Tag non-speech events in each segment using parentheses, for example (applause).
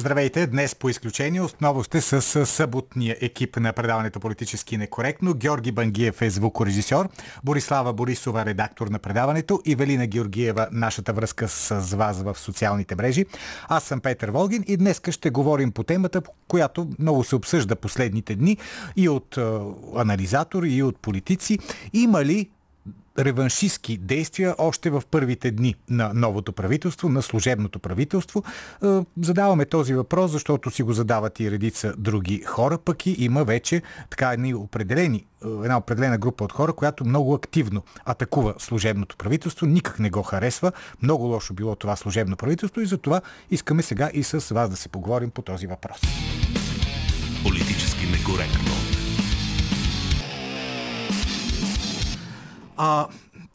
Здравейте! Днес по изключение отново сте с съботния екип на предаването Политически некоректно. Георги Бангиев е звукорежисьор, Борислава Борисова редактор на предаването и Велина Георгиева нашата връзка с вас в социалните мрежи. Аз съм Петър Волгин и днес ще говорим по темата, която много се обсъжда последните дни и от анализатори, и от политици. Има ли реваншистски действия още в първите дни на новото правителство, на служебното правителство. Е, задаваме този въпрос, защото си го задават и редица други хора, пък и има вече така едни определени, е, една определена група от хора, която много активно атакува служебното правителство, никак не го харесва. Много лошо било това служебно правителство и за това искаме сега и с вас да се поговорим по този въпрос. Политически некоректно. А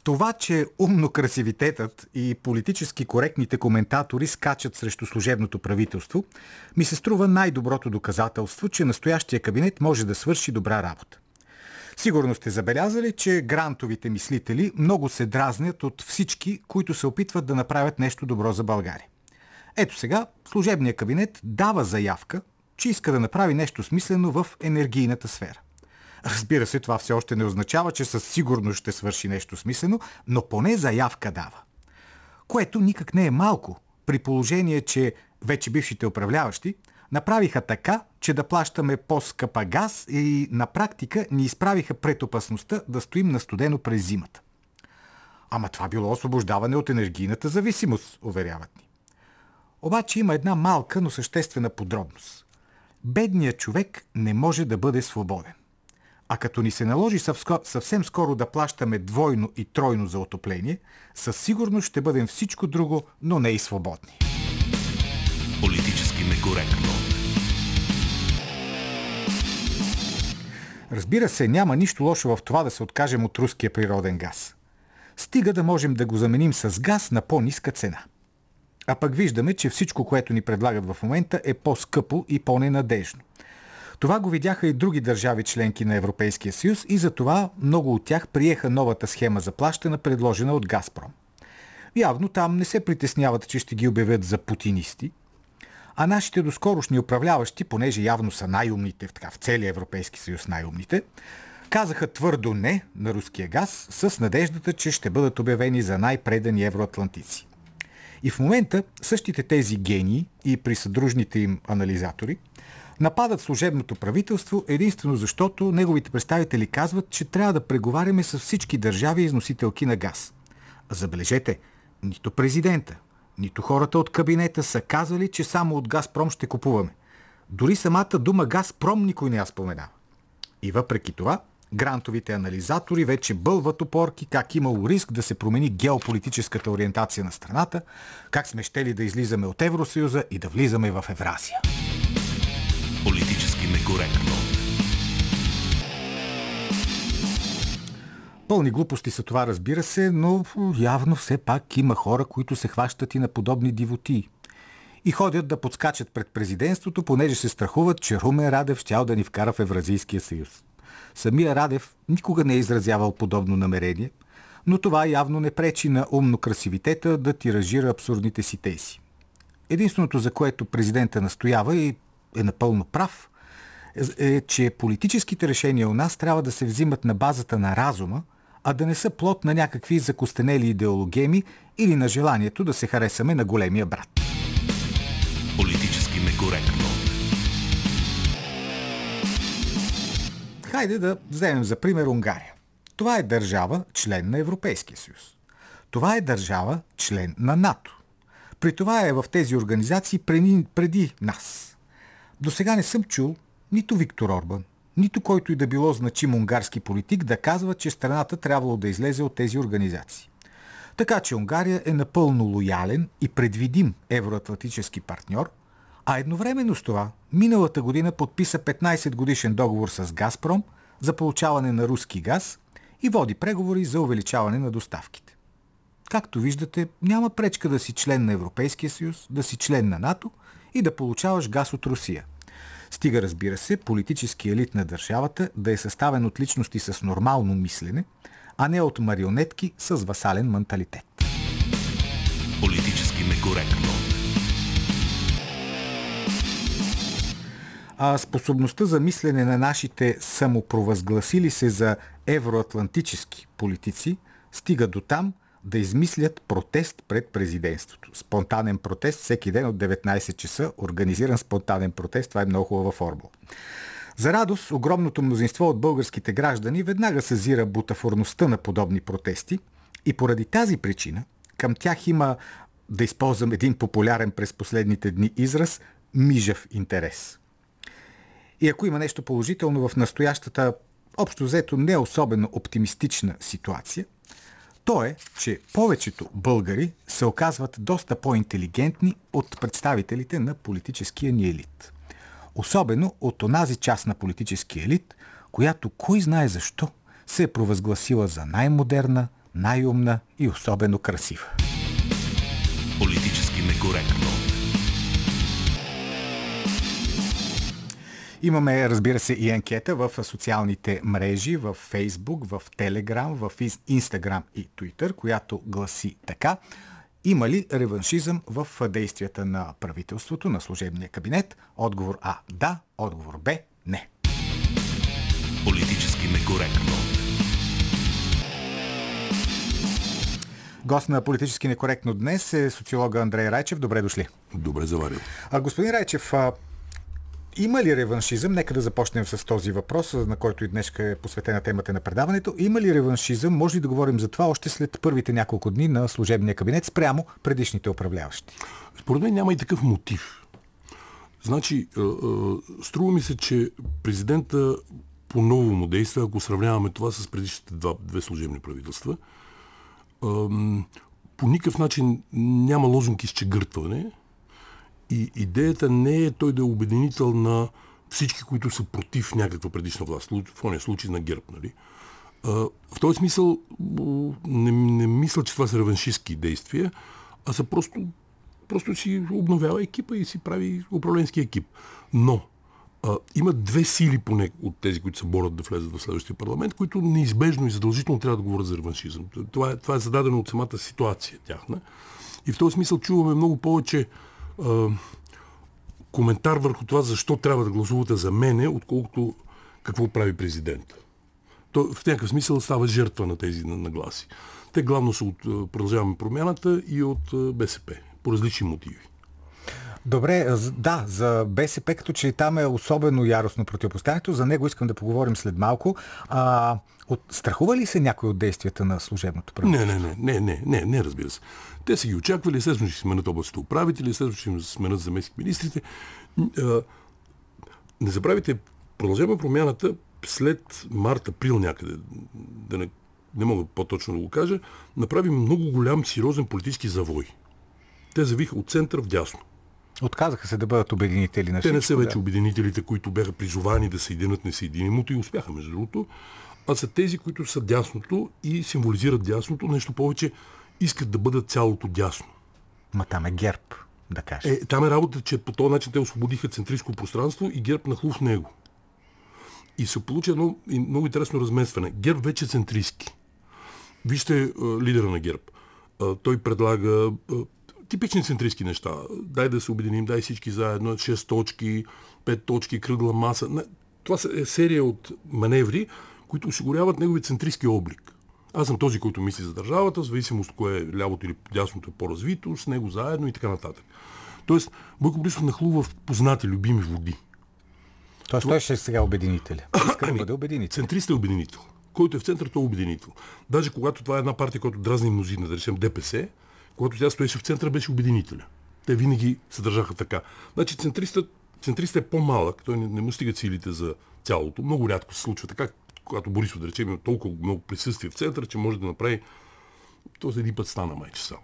това, че умно красивитетът и политически коректните коментатори скачат срещу служебното правителство, ми се струва най-доброто доказателство, че настоящия кабинет може да свърши добра работа. Сигурно сте забелязали, че грантовите мислители много се дразнят от всички, които се опитват да направят нещо добро за България. Ето сега, служебният кабинет дава заявка, че иска да направи нещо смислено в енергийната сфера. Разбира се, това все още не означава, че със сигурност ще свърши нещо смислено, но поне заявка дава. Което никак не е малко, при положение, че вече бившите управляващи направиха така, че да плащаме по-скъпа газ и на практика ни изправиха пред опасността да стоим на студено през зимата. Ама това било освобождаване от енергийната зависимост, уверяват ни. Обаче има една малка, но съществена подробност. Бедният човек не може да бъде свободен. А като ни се наложи съвсем скоро да плащаме двойно и тройно за отопление, със сигурност ще бъдем всичко друго, но не и свободни. Политически некоректно. Разбира се, няма нищо лошо в това да се откажем от руския природен газ. Стига да можем да го заменим с газ на по-ниска цена. А пък виждаме, че всичко, което ни предлагат в момента е по-скъпо и по-ненадежно – това го видяха и други държави членки на Европейския съюз и затова много от тях приеха новата схема за плащане, предложена от Газпром. Явно там не се притесняват, че ще ги обявят за путинисти, а нашите доскорошни управляващи, понеже явно са най-умните, така, в целия Европейски съюз най-умните, казаха твърдо не на руския газ с надеждата, че ще бъдат обявени за най-предани евроатлантици. И в момента същите тези гении и присъдружните им анализатори – нападат служебното правителство единствено защото неговите представители казват, че трябва да преговаряме с всички държави износителки на газ. Забележете, нито президента, нито хората от кабинета са казали, че само от Газпром ще купуваме. Дори самата дума Газпром никой не я споменава. И въпреки това, грантовите анализатори вече бълват опорки как имало риск да се промени геополитическата ориентация на страната, как сме щели да излизаме от Евросъюза и да влизаме в Евразия. Политически некоректно. Пълни глупости са това, разбира се, но явно все пак има хора, които се хващат и на подобни дивоти. И ходят да подскачат пред президентството, понеже се страхуват, че Румен Радев щял да ни вкара в Евразийския съюз. Самия Радев никога не е изразявал подобно намерение, но това явно не пречи на умно красивитета да тиражира абсурдните си тези. Единственото, за което президента настоява и е напълно прав, е, че политическите решения у нас трябва да се взимат на базата на разума, а да не са плод на някакви закостенели идеологеми или на желанието да се харесаме на големия брат. Политически некоректно. Хайде да вземем за пример Унгария. Това е държава, член на Европейския съюз. Това е държава, член на НАТО. При това е в тези организации преди, преди нас. До сега не съм чул нито Виктор Орбан, нито който и да било значим унгарски политик да казва, че страната трябвало да излезе от тези организации. Така че Унгария е напълно лоялен и предвидим евроатлантически партньор, а едновременно с това миналата година подписа 15 годишен договор с Газпром за получаване на руски газ и води преговори за увеличаване на доставките. Както виждате, няма пречка да си член на Европейския съюз, да си член на НАТО – и да получаваш газ от Русия. Стига, разбира се, политически елит на държавата да е съставен от личности с нормално мислене, а не от марионетки с васален менталитет. Политически некоректно. А способността за мислене на нашите самопровъзгласили се за евроатлантически политици стига до там да измислят протест пред президентството. Спонтанен протест всеки ден от 19 часа, организиран спонтанен протест, това е много хубава формула. За радост, огромното мнозинство от българските граждани веднага съзира бутафорността на подобни протести и поради тази причина към тях има, да използвам един популярен през последните дни израз, мижав интерес. И ако има нещо положително в настоящата, общо взето не особено оптимистична ситуация, то е, че повечето българи се оказват доста по-интелигентни от представителите на политическия ни елит. Особено от онази част на политическия елит, която кой знае защо се е провъзгласила за най-модерна, най-умна и особено красива. Политически некоректно. Имаме, разбира се, и анкета в социалните мрежи, в Фейсбук, в Телеграм, в Инстаграм и Твитър, която гласи така. Има ли реваншизъм в действията на правителството, на служебния кабинет? Отговор А – да. Отговор Б – не. Политически некоректно. Гост на политически некоректно днес е социолога Андрей Райчев. Добре дошли. Добре заварил. А, господин Райчев, има ли реваншизъм? Нека да започнем с този въпрос, на който и днес е посветена темата на предаването. Има ли реваншизъм? Може ли да говорим за това още след първите няколко дни на служебния кабинет спрямо предишните управляващи? Според мен няма и такъв мотив. Значи, струва ми се, че президента по-ново му действа, ако сравняваме това с предишните два, две служебни правителства, по никакъв начин няма лозунг изчегъртване, и идеята не е той да е обединител на всички, които са против някаква предишна власт. В ония случай на ГЕРБ, нали? В този смисъл не, не мисля, че това са реваншистски действия, а са просто, просто си обновява екипа и си прави управленски екип. Но а, има две сили поне от тези, които се борят да влезат в следващия парламент, които неизбежно и задължително трябва да говорят за реваншизъм. Това е, това е зададено от самата ситуация тяхна. И в този смисъл чуваме много повече коментар върху това защо трябва да гласувате за мене, отколкото какво прави президента. То в някакъв смисъл става жертва на тези нагласи. Те главно са от Продължаваме промяната и от БСП, по различни мотиви. Добре, да, за БСП като че там е особено яростно противопоставянето. За него искам да поговорим след малко. А, от, страхува ли се някой от действията на служебното правителство? Не, не, не, не, не, не, не, разбира се. Те са ги очаквали, естествено ще сменят областите управители, естествено ще сменят заместник министрите. Не забравяйте, продължава промяната след март-април някъде, да не, не мога по-точно да го кажа, направи много голям, сериозен политически завой. Те завиха от център в дясно. Отказаха се да бъдат обединители на Те всичко, не са вече да. обединителите, които бяха призовани да съединят несъединимото и успяха, между другото, а са тези, които са дясното и символизират дясното. Нещо повече, искат да бъдат цялото дясно. Ма там е герб, да кажем. Е, там е работа, че по този начин те освободиха центристско пространство и герб нахлу в него. И се получи едно много интересно разместване. Герб вече е центристски. Вижте е, лидера на герб. Е, той предлага е, типични центристски неща. Дай да се обединим, дай всички заедно, 6 точки, 5 точки, кръгла маса. Това е серия от маневри, които осигуряват негови центристски облик. Аз съм този, който мисли за държавата, в зависимост кое е лявото или дясното е по-развито, с него заедно и така нататък. Тоест, Бойко Борисов нахлува в познати, любими води. Тоест това... той ще е сега обединител. Иска да бъде обединител. Центрист е обединител. Който е в центъра, той е обединител. Даже когато това е една партия, която дразни мнозина, да речем ДПС, когато тя стоеше в центъра, беше обединителя. Те винаги се държаха така. Значи центристът, центристът е по-малък, той не, не му стига силите за цялото. Много рядко се случва така, когато Борисов, да речем, има толкова много присъствие в центъра, че може да направи... То за един път стана майче само.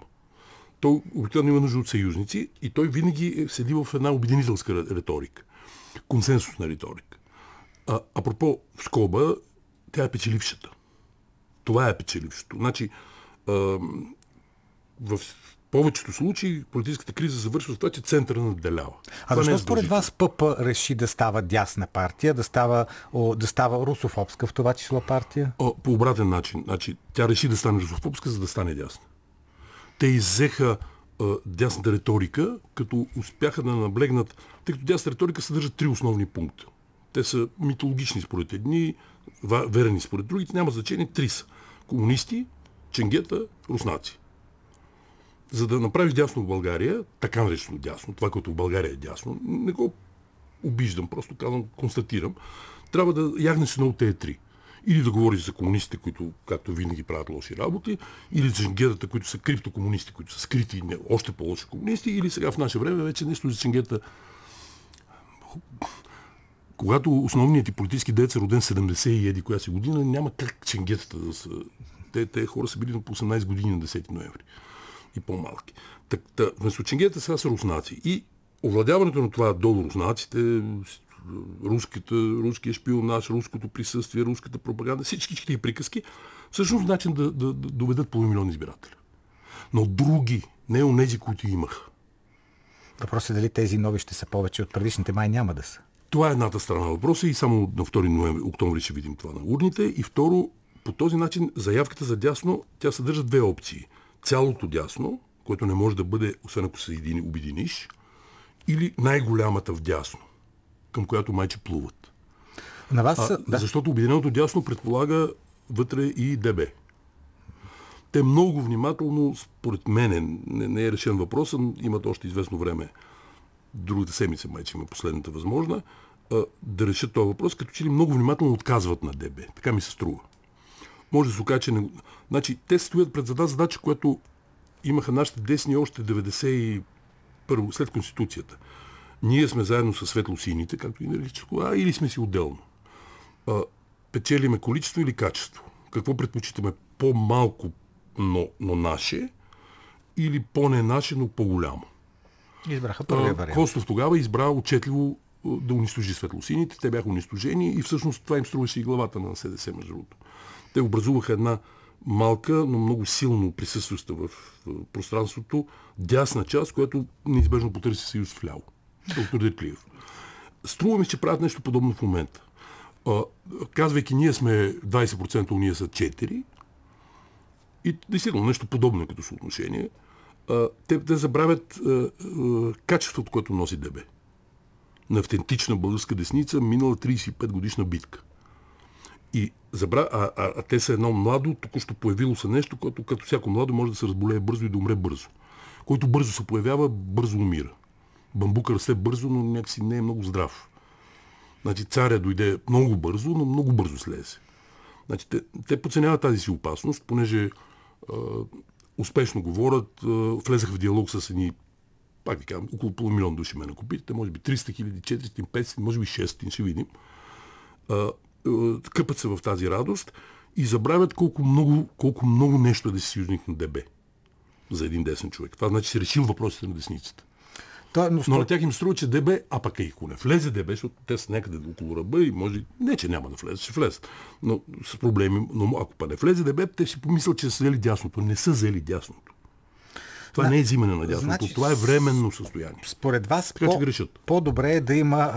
Той обикновено има нужда от съюзници и той винаги седи в една обединителска риторика. Консенсусна риторика. А, апропо, в скоба, тя е печелившата. Това е печелившото. Значи, в повечето случаи политическата криза завършва с това, че центъра надделява. А това защо според вас ПП реши да става дясна партия, да става, о, да става русофобска в това число партия? О, по обратен начин. Значи, тя реши да стане русофобска, за да стане дясна. Те иззеха а, дясната риторика, като успяха да наблегнат, тъй като дясната риторика съдържа три основни пункта. Те са митологични според едни, верени според другите, няма значение, три са. Комунисти, ченгета, руснаци. За да направиш дясно в България, така наречено дясно, това, което в България е дясно, не го обиждам, просто казвам, констатирам, трябва да ягнеш едно от тези три. Или да говориш за комунистите, които, както винаги, правят лоши работи, или за ченгетата, които са криптокомунисти, които са скрити и още по-лоши комунисти, или сега в наше време вече нещо за ченгета когато основният ти политически дец е роден 70 и еди коя си година, няма как ченгетата да са... Те, те хора са били по 18 години на 10 ноември и по-малки. Так, та, вместо ченгетата сега са руснаци. И овладяването на това долу руснаците, руската, руския шпионаж, руското присъствие, руската пропаганда, всички тези приказки, всъщност начин да, да, да доведат полумилион избиратели. Но други, не онези, които имах. Въпросът е дали тези нови ще са повече от предишните, май няма да са. Това е едната страна на въпроса и само на 2 ноември, октомври ще видим това на урните. И второ, по този начин заявката за дясно, тя съдържа две опции. Цялото дясно, което не може да бъде, освен ако се един, обединиш, или най-голямата в дясно, към която майче плуват. На вас, а, да. Защото обединеното дясно предполага вътре и ДБ. Те много внимателно, според мен, не, не е решен въпросът, имат още известно време другата седмица, майче има последната възможна, а, да решат този въпрос, като че ли много внимателно отказват на ДБ. Така ми се струва. Може да се окаже, че не... Значи, те стоят пред една задача, която имаха нашите десни още 91 след Конституцията. Ние сме заедно с светло-сините, както и наричат, а или сме си отделно. А, печелиме количество или качество. Какво предпочитаме? По-малко, но, но наше, или по-не наше, но по-голямо. Избраха първия вариант. Костов тогава избра отчетливо да унищожи светлосините. Те бяха унищожени и всъщност това им струваше и главата на СДС, между другото. Те образуваха една малка, но много силно присъстваща в пространството дясна част, която неизбежно потърси съюз в ляво. Доктор Детлиев. Струва ми, че правят нещо подобно в момента. Казвайки, ние сме 20%, ние са 4%, и действително нещо подобно като съотношение – те, те забравят качеството, което носи ДБ. На автентична българска десница минала 35 годишна битка. И забра... а, а, а те са едно младо, току-що появило се нещо, което като всяко младо може да се разболее бързо и да умре бързо. Който бързо се появява, бързо умира. Бамбука расте бързо, но някакси не е много здрав. Значи царя дойде много бързо, но много бързо слезе. Значи, те, те подценяват тази си опасност, понеже а, успешно говорят, влезаха в диалог с едни, пак ви казвам, около полумилион души ме накупите, може би 300 хиляди, 400, 500, може би 600, ще видим. Къпат се в тази радост и забравят колко много, колко много нещо е да си съюзник на ДБ за един десен човек. Това значи си решил въпросите на десницата. Та, но, но на тях им струва, че ДБ, а пък и ако не влезе ДБ, защото те са някъде около ръба и може, не че няма да влезе, ще влезе, но с проблеми, но ако па не влезе ДБ, те си помислят, че са взели дясното. Не са взели дясното. Това не е взимане на дясното, значи, това е временно състояние. Според вас така, по, по-добре е да има,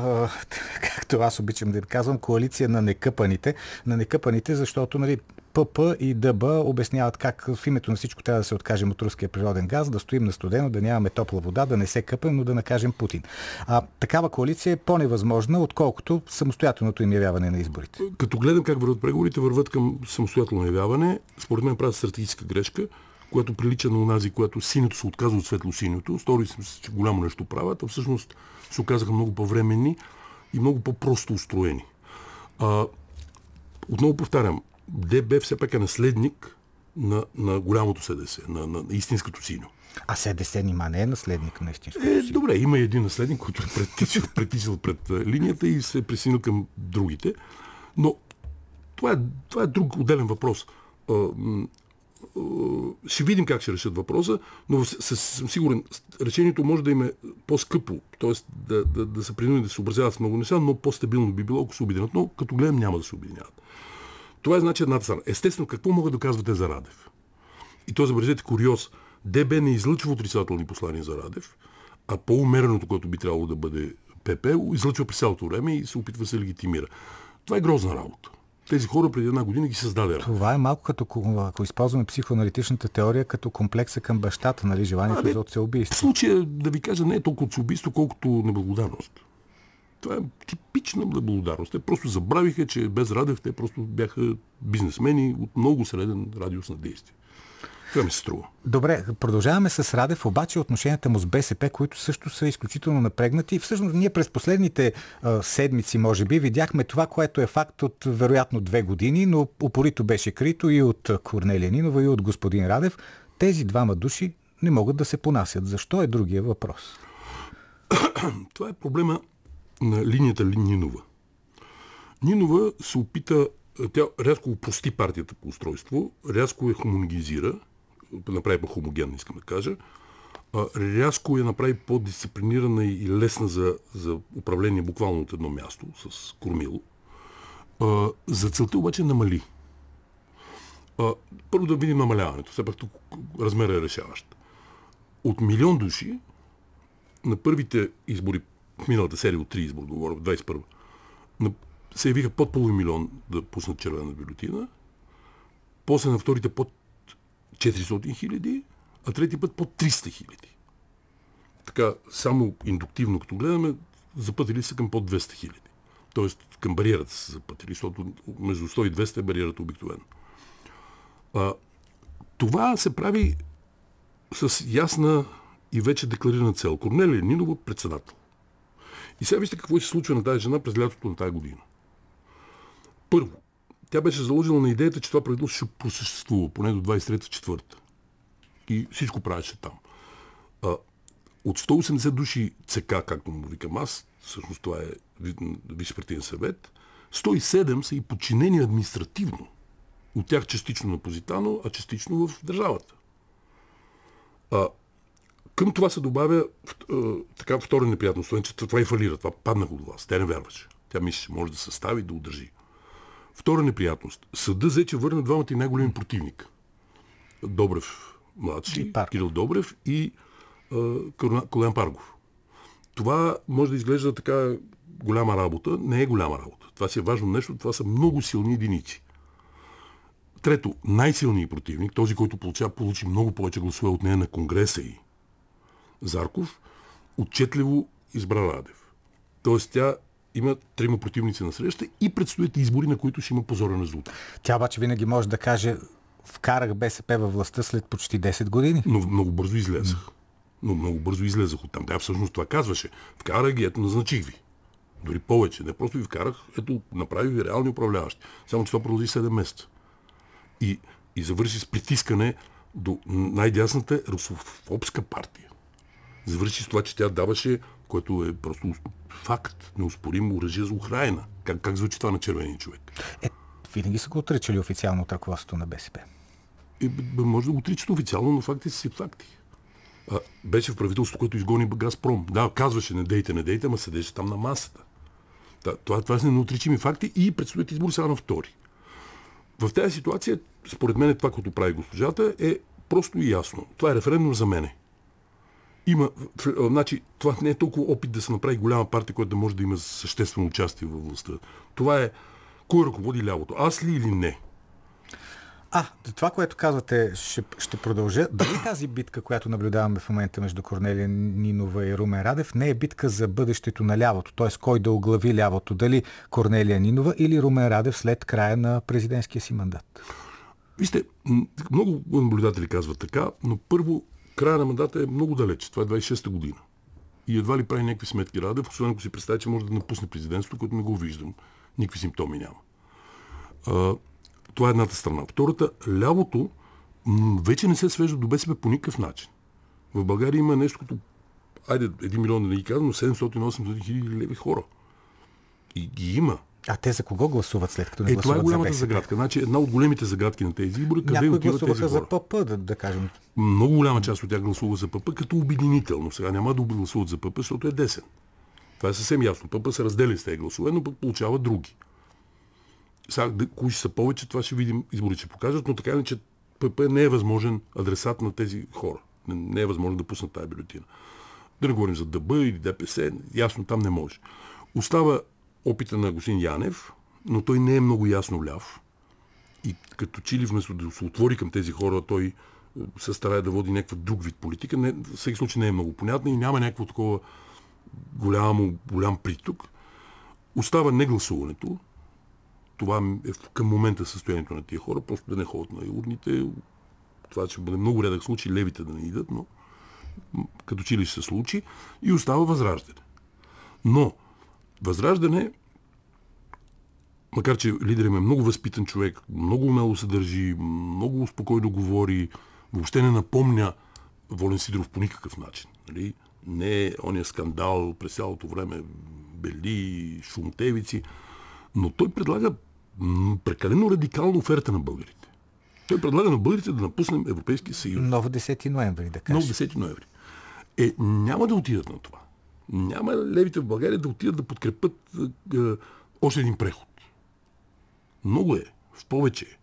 (laughs) както аз обичам да казвам, коалиция на некъпаните, на некъпаните, защото нали, ПП и ДБ обясняват как в името на всичко трябва да се откажем от руския природен газ, да стоим на студено, да нямаме топла вода, да не се къпем, но да накажем Путин. А, такава коалиция е по-невъзможна, отколкото самостоятелното им явяване на изборите. Като гледам как върват преговорите, върват към самостоятелно явяване, според мен правят стратегическа грешка което прилича на онази, която синето се отказва от светло-синето. Стори се, че голямо нещо правят, а всъщност се оказаха много по-временни и много по-просто устроени. А, отново повтарям, ДБ все пак е наследник на, на голямото СДС, на, на, на истинското синьо. А СДС нима не е наследник на истинското е, Добре, има един наследник, който е притичал, притичал пред линията и се е присъединил към другите. Но това е, това е друг отделен въпрос ще видим как ще решат въпроса, но съм сигурен, решението може да им е по-скъпо, т.е. Да, да, да са принудени да се образяват с много неща, но по-стабилно би било, ако се обединят. Но като гледам, няма да се обединяват. Това е значи едната страна. Естествено, какво могат да казвате за Радев? И то забележете куриоз. ДБ не излъчва отрицателни послания за Радев, а по-умереното, което би трябвало да бъде ПП, излъчва през цялото време и се опитва да се легитимира. Това е грозна работа. Тези хора преди една година ги създаде. Това е малко като, ако използваме психоаналитичната теория, като комплекса към бащата, нали, желанието за отцеубийство. В случая, да ви кажа, не е толкова отцеубийство, колкото неблагодарност. Това е типична неблагодарност. Те просто забравиха, че без Радев те просто бяха бизнесмени от много среден радиус на действие. Това ми се струва. Добре, продължаваме с Радев, обаче отношенията му с БСП, които също са изключително напрегнати. Всъщност ние през последните а, седмици, може би, видяхме това, което е факт от вероятно две години, но упорито беше крито и от Корнелия Нинова, и от господин Радев. Тези двама души не могат да се понасят. Защо е другия въпрос? (clears throat) това е проблема на линията Нинова. Нинова се опита, тя рязко упрости партията по устройство, рязко я хомологизира, направи по-хомогенна, искам да кажа, рязко я направи по-дисциплинирана и лесна за, за управление буквално от едно място с кормило. За целта обаче намали. Първо да видим намаляването. Все пак тук размера е решаващ. От милион души на първите избори в миналата серия от три избора, говоря, в 21 се явиха под половин милион да пуснат червена бюлетина, после на вторите под 400 хиляди, а трети път под 300 хиляди. Така, само индуктивно, като гледаме, запътили се към под 200 хиляди. Тоест, към бариерата са запътили, защото между 100 и 200 е бариерата обикновено. Това се прави с ясна и вече декларирана цел. Корнелия Нинова председател. И сега вижте какво се случва на тази жена през лятото на тази година. Първо, тя беше заложила на идеята, че това правителство ще просъществува поне до 23-4. И всичко правеше там. А, от 180 души ЦК, както му викам аз, всъщност това е Висше партиен съвет, 107 са и подчинени административно. От тях частично на Позитано, а частично в държавата. А, към това се добавя така втора неприятност, че това и фалира, това падна от вас. Тя не вярваше. Тя мисли, че може да се стави да удържи. Втора неприятност. Съда взе, че върна двамата и най-големи противник. Добрев младши, Кирил Добрев и Колян Паргов. Това може да изглежда така голяма работа. Не е голяма работа. Това си е важно нещо. Това са много силни единици. Трето, най-силният противник, този, който получава, получи много повече гласове от нея на Конгреса и Зарков, отчетливо избра Радев. Тоест тя има трима противници на среща и предстоят избори, на които ще има позорен резултат. Тя обаче винаги може да каже вкарах БСП във властта след почти 10 години. Но много бързо излезах. Но много бързо излезах от там. Да, всъщност това казваше. Вкарах ги, ето назначих ви. Дори повече. Не просто ви вкарах, ето направи ви реални управляващи. Само, че това продължи 7 месеца. И, и завърши с притискане до най-дясната русофобска партия. Завърши с това, че тя даваше което е просто факт, неоспоримо оръжие за Украина. Как, как звучи това на червения човек? Е, винаги са го отричали официално от ръководството на БСП. Е, може да го отричат официално, но факти си факти. А, беше в правителството, което изгони Газпром. Да, казваше не дейте, не дейте, ама седеше там на масата. Да, това, това са неотричими факти и предстоят избори сега на втори. В тази ситуация, според мен, това, което прави госпожата, е просто и ясно. Това е референдум за мене има, значи, това не е толкова опит да се направи голяма партия, която да може да има съществено участие във властта. Това е кой ръководи лявото, аз ли или не? А, това, което казвате, ще, ще продължа. Дали (coughs) тази битка, която наблюдаваме в момента между Корнелия Нинова и Румен Радев, не е битка за бъдещето на лявото, т.е. кой да оглави лявото, дали Корнелия Нинова или Румен Радев след края на президентския си мандат? Вижте, много наблюдатели казват така, но първо края на мандата е много далеч. Това е 26-та година. И едва ли прави някакви сметки Радев, освен ако си представя, че може да напусне президентството, което не го виждам. Никакви симптоми няма. А, това е едната страна. Втората, лявото вече не се свежда до БСП по никакъв начин. В България има нещо като, айде, един милион да не ги казвам, но 700-800 хиляди леви хора. И ги има. А те за кого гласуват след като не е, гласуват това е голямата за загадка. Значи, една от големите загадки на тези избори, къде Някои отиват тези хора? за ПП, да, да кажем. Много голяма част от тях гласува за ПП като обединително. Сега няма да гласуват за ПП, защото е десен. Това е съвсем ясно. ПП се разделя с тези гласове, но пък получава други. Сега, кои ще са повече, това ще видим, изборите ще покажат, но така не, че ПП не е възможен адресат на тези хора. Не, не е възможно да пуснат тази бюлетина. Да не говорим за ДБ или ДПС, ясно там не може. Остава опита на господин Янев, но той не е много ясно ляв. И като че вместо да се отвори към тези хора, той е, се старае да води някакъв друг вид политика. Не, в всеки случай не е много понятна и няма някакво такова голямо, голям приток. Остава негласуването. Това е към момента състоянието на тия хора. Просто да не ходят на урните. Това ще бъде много редък случай, левите да не идат, но като че ли ще се случи. И остава възраждане. Но възраждане макар че лидер е много възпитан човек, много умело се държи, много спокойно говори, въобще не напомня Волен Сидоров по никакъв начин. Нали? Не е ония скандал през цялото време, бели, шумтевици, но той предлага прекалено радикална оферта на българите. Той предлага на българите да напуснем Европейския съюз. Нов 10 ноември, да кажем. Нов 10 ноември. Е, няма да отидат на това. Няма левите в България да отидат да подкрепят е, е, още един преход. Много е. В повече е.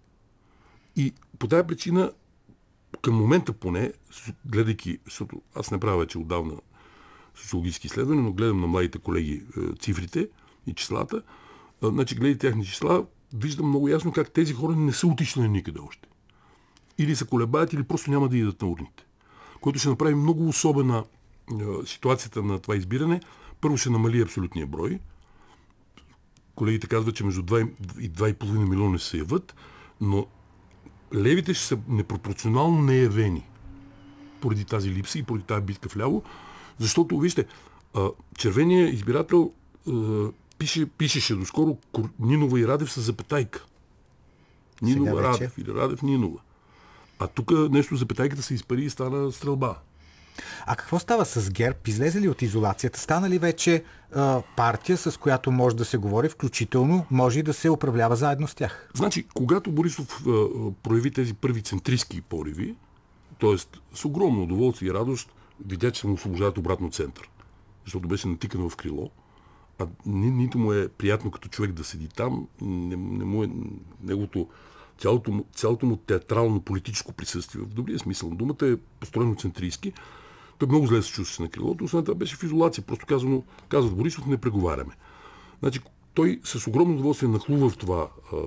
И по тази причина, към момента поне, гледайки, защото аз не правя вече отдавна социологически изследвания, но гледам на младите колеги е, цифрите и числата, значи гледай тяхни числа, виждам много ясно как тези хора не са отишли на никъде още. Или се колебаят, или просто няма да идат на урните. Което ще направи много особена ситуацията на това избиране. Първо ще намали абсолютния брой, колегите казват, че между 2 и 2,5 милиона се яват, но левите ще са непропорционално неявени поради тази липса и поради тази битка вляво, защото, вижте, червения избирател пише, пишеше доскоро Нинова и Радев с запетайка. Нинова Радев или Радев Нинова. А тук нещо запетайката се изпари и стана стрелба. А какво става с ГЕРБ? Излезе ли от изолацията? Стана ли вече а, партия, с която може да се говори, включително може и да се управлява заедно с тях? Значи, когато Борисов а, прояви тези първи центристски пориви, т.е. с огромно удоволствие и радост, видя, че се му освобождават обратно център. Защото беше натикано в крило. А ни, нито му е приятно като човек да седи там, не, не му е неговото цялото, цялото му театрално политическо присъствие, в добрия смисъл на думата, е построено центристски. Той много зле се чувстваше на крилото, освен това беше в изолация. Просто казано, казват Борисов, не преговаряме. Значи, той с огромно удоволствие нахлува в това а,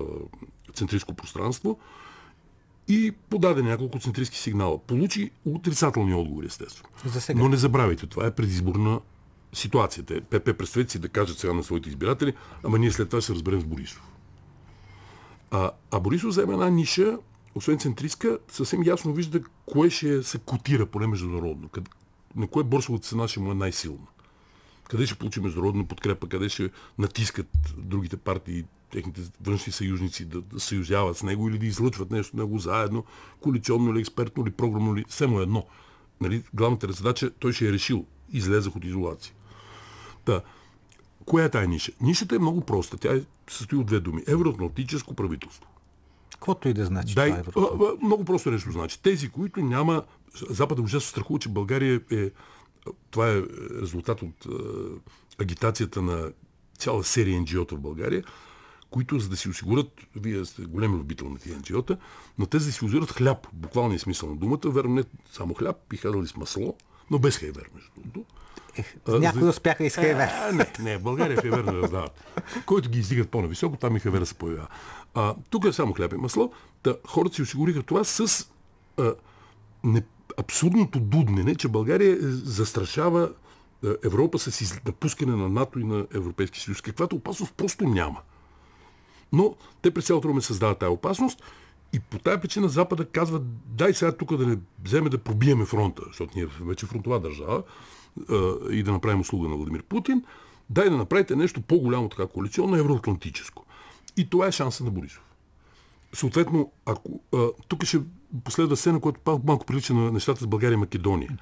центристско пространство и подаде няколко центристски сигнала. Получи отрицателни отговори, естествено. За сега. Но не забравяйте, това е предизборна ситуацията. ПП представете си да кажат сега на своите избиратели, ама ние след това се разберем с Борисов. А, а Борисов взема една ниша, освен центристка, съвсем ясно вижда кое ще се котира, поне международно. На кое борсовата цена ще му е най-силна. Къде ще получи международна подкрепа, къде ще натискат другите партии, техните външни съюзници да, да съюзяват с него или да излъчват нещо него заедно, коалиционно или експертно или програмно или само едно. Нали, главната задача той ще е решил. Излезах от изолация. Та, коя е тая ниша? Нишата е много проста. Тя е, състои от две думи. Евроатлантическо правителство. Каквото и да значи Дай, това а, а, много просто нещо значи. Тези, които няма... Запада ужасно страхува, че България е... Това е резултат от а, агитацията на цяла серия НГО-та в България, които за да си осигурят, вие сте големи любител на тия НГО-та, но те за да си осигурят хляб, буквалния смисъл на думата, верно не само хляб, бихали с масло, но без хайвер, между другото. Някои за... успяха и с хайвер. А, не, не, в България хайвер не раздават. Който ги издигат по-нависоко, там и хайвера се появява. А, тук е само хляб и масло. Та, хората си осигуриха това с а, не, абсурдното дуднене, че България застрашава Европа с напускане на НАТО и на Европейски съюз. Каквато опасност просто няма. Но те през цялото време създават тази опасност и по тази причина Запада казва, дай сега тук да не вземе да пробиеме фронта, защото ние вече фронтова държава и да направим услуга на Владимир Путин, дай да направите нещо по-голямо така коалиционно евроатлантическо. И това е шанса на Борисов. Съответно, ако, тук ще последва сцена, която малко прилича на нещата с България и Македония.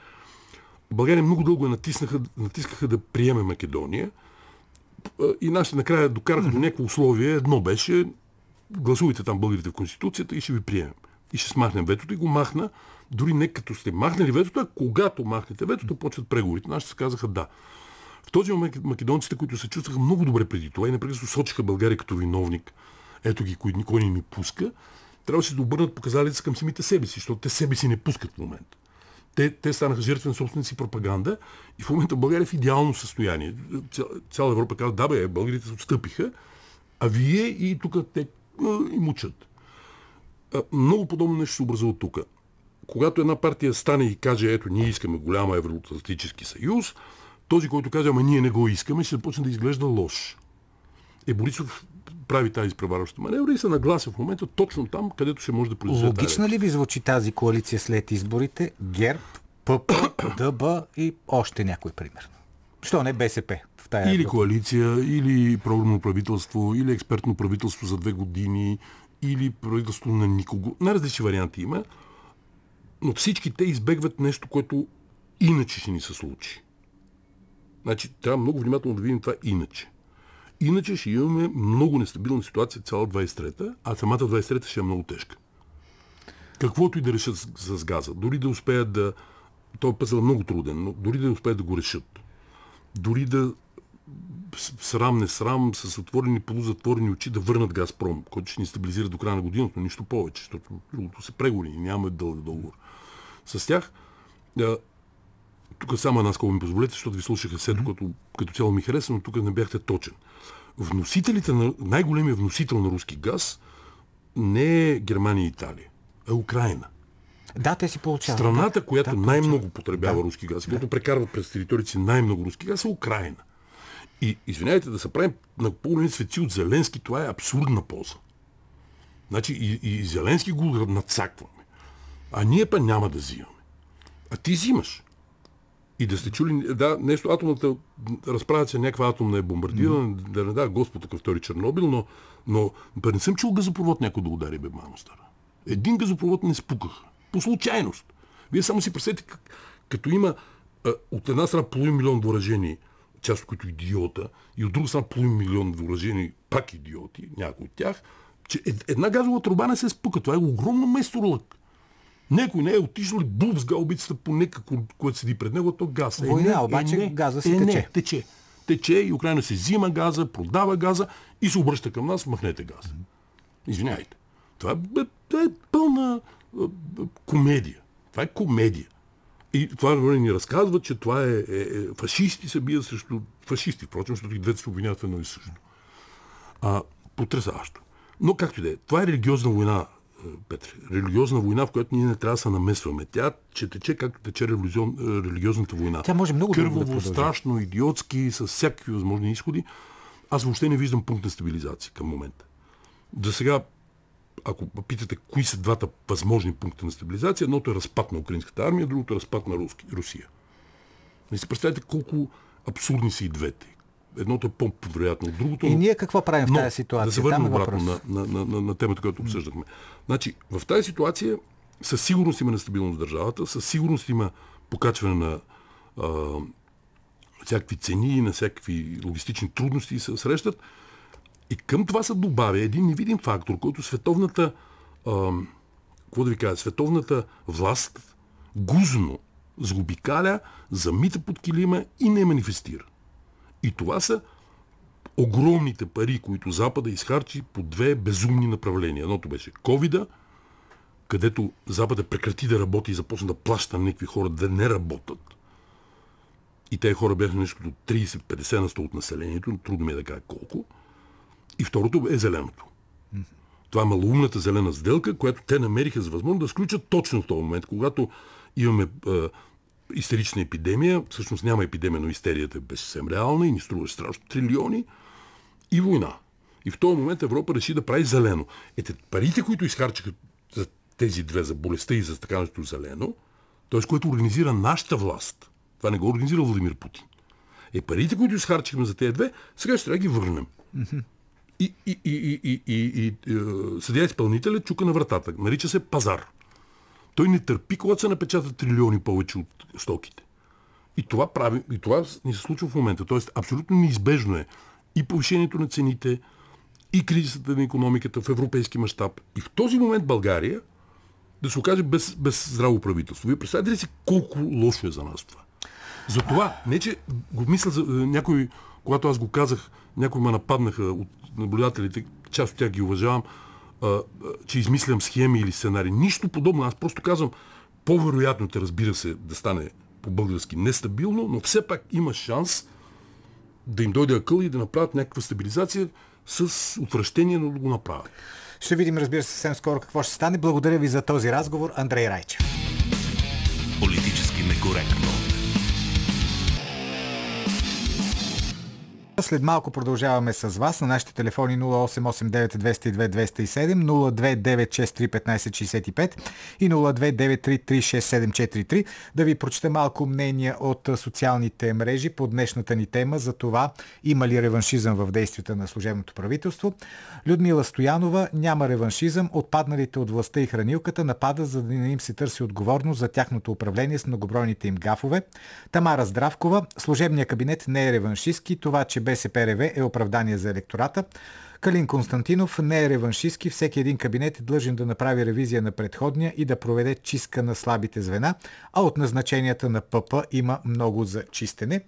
България много дълго натиснаха, натискаха да приеме Македония и нашите накрая докараха до някакво условие. Едно беше гласувайте там българите в Конституцията и ще ви приемем. И ще смахнем ветото и го махна, дори не като сте махнали ветото, а когато махнете ветото, почват преговорите. Нашите се казаха да. В този момент македонците, които се чувстваха много добре преди това и непрекъснато сочиха България като виновник, ето ги, които никой не ми пуска, трябваше да обърнат показалица към самите себе си, защото те себе си не пускат в момента. те, те станаха жертви на собствената си пропаганда и в момента България е в идеално състояние. Ця, цяла Европа казва, да бе, българите се отстъпиха, а вие и тук те и мучат. Много подобно нещо се образува тук. Когато една партия стане и каже, ето, ние искаме голяма евроатлантически съюз, този, който каже, ама ние не го искаме, ще започне да изглежда лош. Е, Борисов прави тази изпреварваща маневра и се наглася в момента точно там, където ще може да произведе Логична ли ви звучи тази коалиция след изборите? ГЕРБ, ПП, ДБ и още някой пример. Що не БСП тая Или коалиция, или програмно правителство, или експертно правителство за две години, или правителство на никого. Най-различни варианти има, но всички те избегват нещо, което иначе ще ни се случи. Значи, трябва много внимателно да видим това иначе. Иначе ще имаме много нестабилна ситуация цяла 23-та, а самата 23-та ще е много тежка. Каквото и да решат с, с газа, дори да успеят да... Той пъзъл е много труден, но дори да успеят да го решат, дори да срам не срам, с отворени полузатворени очи да върнат Газпром, който ще ни стабилизира до края на годината, но нищо повече, защото другото са преговори, нямаме дълъг договор. С тях, тук само една скоба ми позволете, защото ви слушах есето, като, като цяло ми хареса, но тук не бяхте точен. Вносителите на, най-големият вносител на руски газ не е Германия и Италия, а е Украина. Да, те си получават. Страната, да, която да, най-много потребява руски газ, която прекарват през територията си най-много руски газ, е Украина. И извинявайте да се правим на по светци от Зеленски, това е абсурдна полза. Значи и, и Зеленски го надцакваме. А ние па няма да взимаме. А ти взимаш. И да сте чули, да, нещо, атомната, разправят се, някаква атомна е бомбардирана, mm-hmm. да не да Господ такъв втори Чернобил, но, но па не съм чул газопровод някой да удари бе, мамо стара. Един газопровод не спукаха. По случайност. Вие само си представете, като има а, от една страна половин милион въоръжени, част от които идиота, и от друга страна половин милион въоръжени, пак идиоти, някои от тях, че ед- една газова труба не се спука. Това е огромно месторолък. Някой не е отишъл ли буб с гаубицата по някакво, което седи пред него, то газ. Е, Война, не, обаче е, не, газа си е, тече. Не, тече. Тече и Украина се взима газа, продава газа и се обръща към нас, махнете газа. Извинявайте. Това е, това е пълна комедия. Това е комедия. И това нали, ни разказва, че това е, е, е фашисти се бият срещу фашисти, впрочем, защото и двете се обвиняват в едно и също. А, потрясаващо. Но както и да е, това е религиозна война, е, Петре. Религиозна война, в която ние не трябва да се намесваме. Тя че тече както тече религиозн, е, религиозната война. Тя може много дълго да страшно, идиотски, с всякакви възможни изходи. Аз въобще не виждам пункт на стабилизация към момента. За сега, ако питате кои са двата възможни пункта на стабилизация, едното е разпад на украинската армия, другото е разпад на руски, Русия. Не си представете колко абсурдни са и двете. Едното е по-вероятно от другото. И но- ние какво правим в но, тази ситуация? Да се върнем е обратно на, на, на, на, на темата, която обсъждахме. Значи, в тази ситуация със сигурност има нестабилност в държавата, със сигурност има покачване на а, всякакви цени, на всякакви логистични трудности се срещат. И към това се добавя един невидим фактор, който световната, а, да ви кажа, световната власт гузно заобикаля, замита под килима и не манифестира. И това са огромните пари, които Запада изхарчи по две безумни направления. Едното беше ковида, където Запада прекрати да работи и започна да плаща някакви хора да не работят. И тези хора бяха нещо до 30-50 на 100 от населението, трудно ми е да кажа колко. И второто е зеленото. Това е малоумната зелена сделка, която те намериха за възможно да сключат точно в този момент, когато имаме е, истерична епидемия, всъщност няма епидемия, но истерията беше съвсем реална и ни струваше страшно трилиони, и война. И в този момент Европа реши да прави зелено. Ете, парите, които изхарчиха за тези две, за болестта и за така нещо зелено, т.е. което организира нашата власт, това не го организира Владимир Путин. Е, парите, които изхарчихме за тези две, сега ще трябва да ги върнем. И, и, и, и, и, и, и е, съдия изпълнителя чука на вратата. Нарича се пазар. Той не търпи, когато се напечатат трилиони повече от стоките. И това, прави, и това ни се случва в момента. Тоест, абсолютно неизбежно е и повишението на цените, и кризисата на економиката в европейски мащаб. И в този момент България да се окаже без, без здраво правителство. Вие представете ли си колко лошо е за нас това? Затова, не че го мисля за е, някой, когато аз го казах, някои ме нападнаха от наблюдателите, част от тях ги уважавам, а, а, че измислям схеми или сценарии. Нищо подобно. Аз просто казвам, По-вероятното, разбира се, да стане по-български нестабилно, но все пак има шанс да им дойде акъл и да направят някаква стабилизация с отвращение, но да го направят. Ще видим, разбира се, съвсем скоро какво ще стане. Благодаря ви за този разговор, Андрей Райчев. Политически некоректно. След малко продължаваме с вас на нашите телефони 0889-202-207, 029631565 и 029336743 да ви прочета малко мнения от социалните мрежи по днешната ни тема за това има ли реваншизъм в действията на служебното правителство. Людмила Стоянова няма реваншизъм, отпадналите от властта и хранилката нападат, за да не им се търси отговорност за тяхното управление с многобройните им гафове. Тамара Здравкова, служебният кабинет не е реваншистски, това, че БСП РВ е оправдание за електората. Калин Константинов не е реваншистски. Всеки един кабинет е длъжен да направи ревизия на предходния и да проведе чистка на слабите звена, а от назначенията на ПП има много за чистене.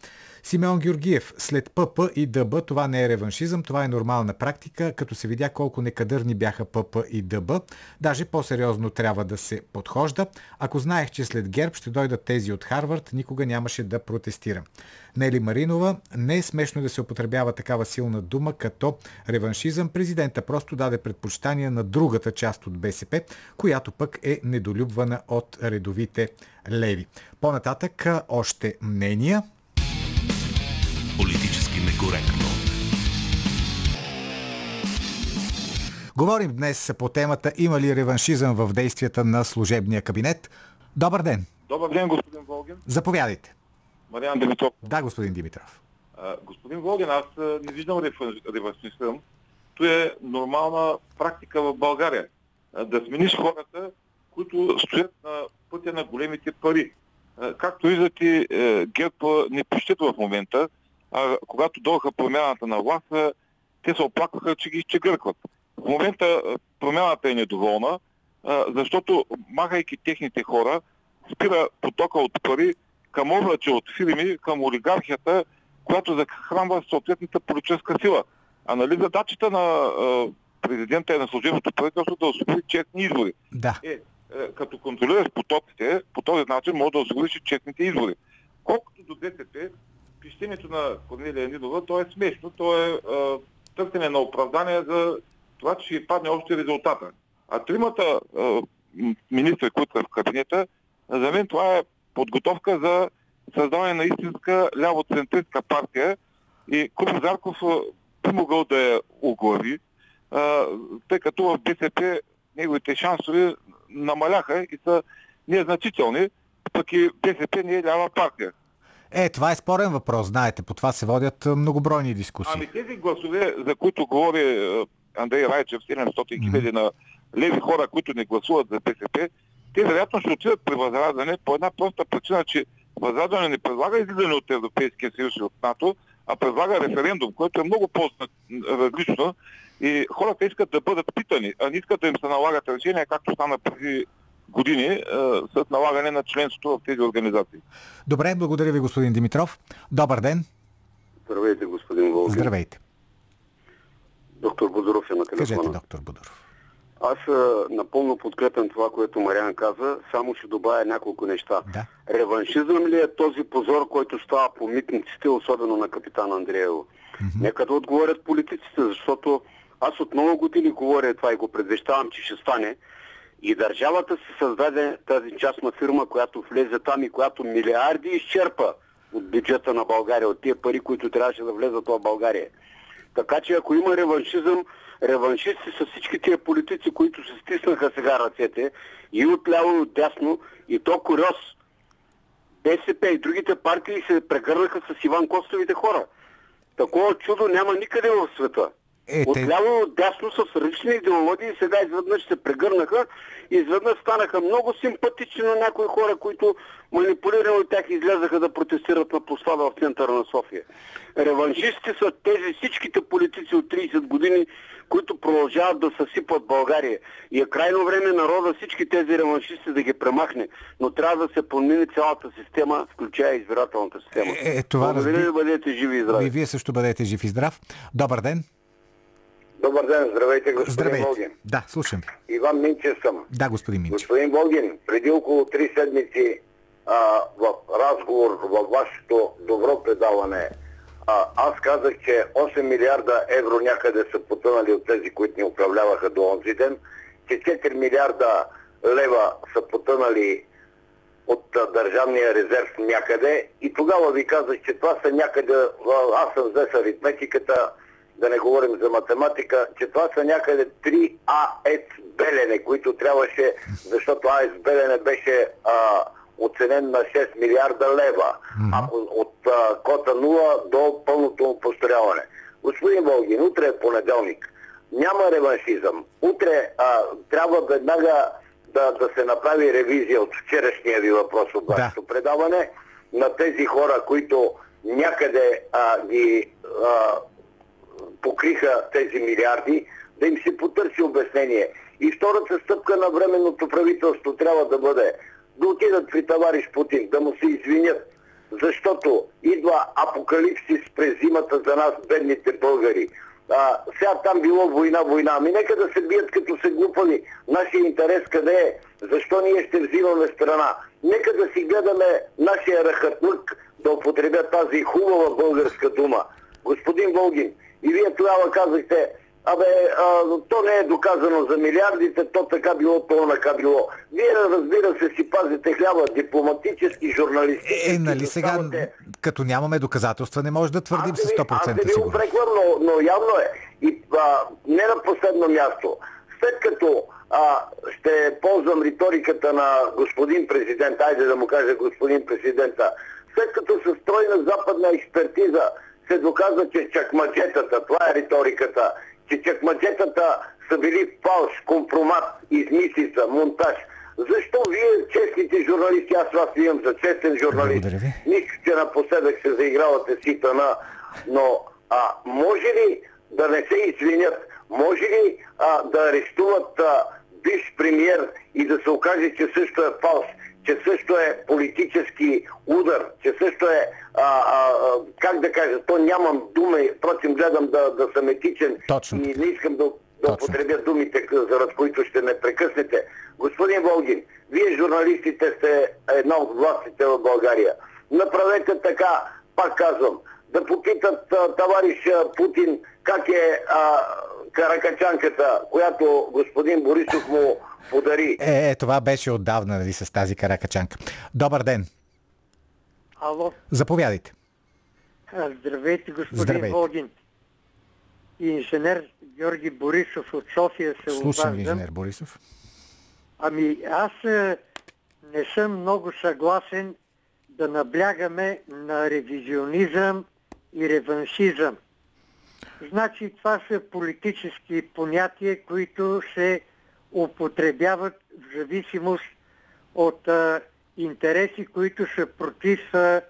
Симеон Георгиев, след ПП и ДБ това не е реваншизъм, това е нормална практика, като се видя колко некадърни бяха ПП и ДБ. Даже по-сериозно трябва да се подхожда. Ако знаех, че след ГЕРБ ще дойдат тези от Харвард, никога нямаше да протестирам. Нели Маринова, не е смешно да се употребява такава силна дума като реваншизъм. Президента просто даде предпочитание на другата част от БСП, която пък е недолюбвана от редовите леви. По-нататък още мнения. Политически некоректно. Говорим днес по темата има ли реваншизъм в действията на служебния кабинет. Добър ден! Добър ден, господин Волгин. Заповядайте. Мариан Димитров. Да, господин Димитров. А, господин Волгин, аз не виждам реваншизъм. То е нормална практика в България. Да смениш хората, които стоят на пътя на големите пари. Както виждате, е, ГЕРБ не пищат в момента, а когато дойдоха промяната на власт, е, те се оплакваха, че ги изчегъркват. В момента е, промяната е недоволна, а, защото махайки техните хора, спира потока от пари към облаче от фирми, към олигархията, която захранва съответната политическа сила. А нали задачата на а, президента и на служебното правителство да осигури честни избори. Да. Е, е, като контролираш потоците, по този начин може да осигуриш честните избори. Колкото до БСП, пищенето на Корнелия Нидова, то е смешно, то е търсене на оправдание за това, че ще падне още резултата. А тримата а, министри, които са в кабинета, за мен това е подготовка за създаване на истинска ляво-центристка партия и Крум Зарков би могъл да я оглави, а, тъй като в БСП неговите шансове намаляха и са незначителни, пък и БСП не е лява партия. Е, това е спорен въпрос, знаете. По това се водят многобройни дискусии. Ами тези гласове, за които говори Андрей Райчев, 700 хиляди на леви хора, които не гласуват за БСП, те вероятно ще отидат при Възраждане по една проста причина, че Възраждане не предлага излизане от Европейския съюз и от НАТО, а предлага референдум, което е много по-различно и хората искат да бъдат питани, а не искат да им се налагат решения, както стана преди години е, с налагане на членството в тези организации. Добре, благодаря ви, господин Димитров. Добър ден. Здравейте, господин Волгин. Здравейте. Доктор Бодоров е на телефона. Кажете, доктор Будоров. Аз а, напълно подкрепям това, което Мариан каза, само ще добавя няколко неща. Да. Реваншизъм ли е този позор, който става по митниците, особено на капитан Андреево? Нека да отговорят политиците, защото аз от много години говоря това и го предвещавам, че ще стане. И държавата се създаде тази частна фирма, която влезе там и която милиарди изчерпа от бюджета на България, от тия пари, които трябваше да влезат в България. Така че ако има реваншизъм, реваншисти са всички тия политици, които се стиснаха сега ръцете и от ляво и от дясно, и то куриоз. БСП и другите партии се прегърнаха с Иван Костовите хора. Такова чудо няма никъде в света. Е, От те- ляво и от дясно с различни идеологии сега изведнъж се прегърнаха и изведнъж станаха много симпатични на някои хора, които манипулирани от тях излязаха да протестират на площада в центъра на София. Реваншисти са тези всичките политици от 30 години, които продължават да съсипват България. И е крайно време народа всички тези реваншисти да ги премахне. Но трябва да се промени цялата система, включая избирателната система. Е, е, това Благодаря ви, бъдете живи и здрави. И вие също бъдете жив и здрав. Добър ден. Добър ден, здравейте, господин Здравейте. Волгин. Да, слушам ви. Иван Минчев съм. Да, господин Минчев. Господин Волгин, преди около три седмици а, в разговор във вашето добро предаване, а, аз казах, че 8 милиарда евро някъде са потънали от тези, които ни управляваха до онзи ден, че 4 милиарда лева са потънали от а, държавния резерв някъде и тогава ви казах, че това са някъде, аз съм взе с аритметиката, да не говорим за математика, че това са някъде 3 АЕЦ Белене, които трябваше, защото АЕЦ Белене беше а, оценен на 6 милиарда лева, ако от а, кота 0 до пълното му построяване. Господин Волгин, утре е понеделник. Няма реваншизъм. Утре а, трябва веднага да, да се направи ревизия от вчерашния ви въпрос от Да. вашето предаване на тези хора, които някъде а, ги а, покриха тези милиарди, да им се потърси обяснение. И втората стъпка на временното правителство трябва да бъде да отидат при товарищ Путин, да му се извинят, защото идва апокалипсис през зимата за нас, бедните българи. А, сега там било война, война. Ами нека да се бият като се глупали. Нашия интерес къде е? Защо ние ще взимаме страна? Нека да си гледаме нашия рахатлък, да употребя тази хубава българска дума. Господин Волгин, и вие тогава казахте, абе, а, то не е доказано за милиардите, то така било, то така било. Вие, разбира се, си пазите хляба, дипломатически, журналистически. Е, нали сега, заставате- като нямаме доказателства, не може да твърдим аз с не ви- Аз 100% не ви сигурност. упреквам, но, но явно е. И а, не на последно място. След като а, ще ползвам риториката на господин президент, айде да му кажа господин президента, след като с стройна западна експертиза се доказва, че чакмаджетата, това е риториката, че чакмаджетата са били фалш, компромат, измислица, монтаж. Защо вие, честните журналисти, аз вас имам за честен журналист, нищо, че напоследък се заигравате с Итана, но а, може ли да не се извинят? Може ли а, да арестуват а, бивш премьер и да се окаже, че също е фалш, че също е политически удар, че също е, а, а, как да кажа, то нямам дума, впрочем гледам да, да съм етичен Точно и не искам да, да употребя думите, зарад които ще ме прекъснете. Господин Волгин, вие журналистите сте една от властите в България. Направете така, пак казвам, да попитат а, Путин как е а, каракачанката, която господин Борисов му подари. Е, е, това беше отдавна нали, с тази каракачанка. Добър ден. Ало, Заповядайте. здравейте, господин Здравейте. Волгин. Инженер Георги Борисов от София се Слушам ви, обаждам. инженер Борисов. Ами аз е, не съм много съгласен да наблягаме на ревизионизъм и реваншизъм. Значи това са политически понятия, които се употребяват в зависимост от а, интереси, които са против а,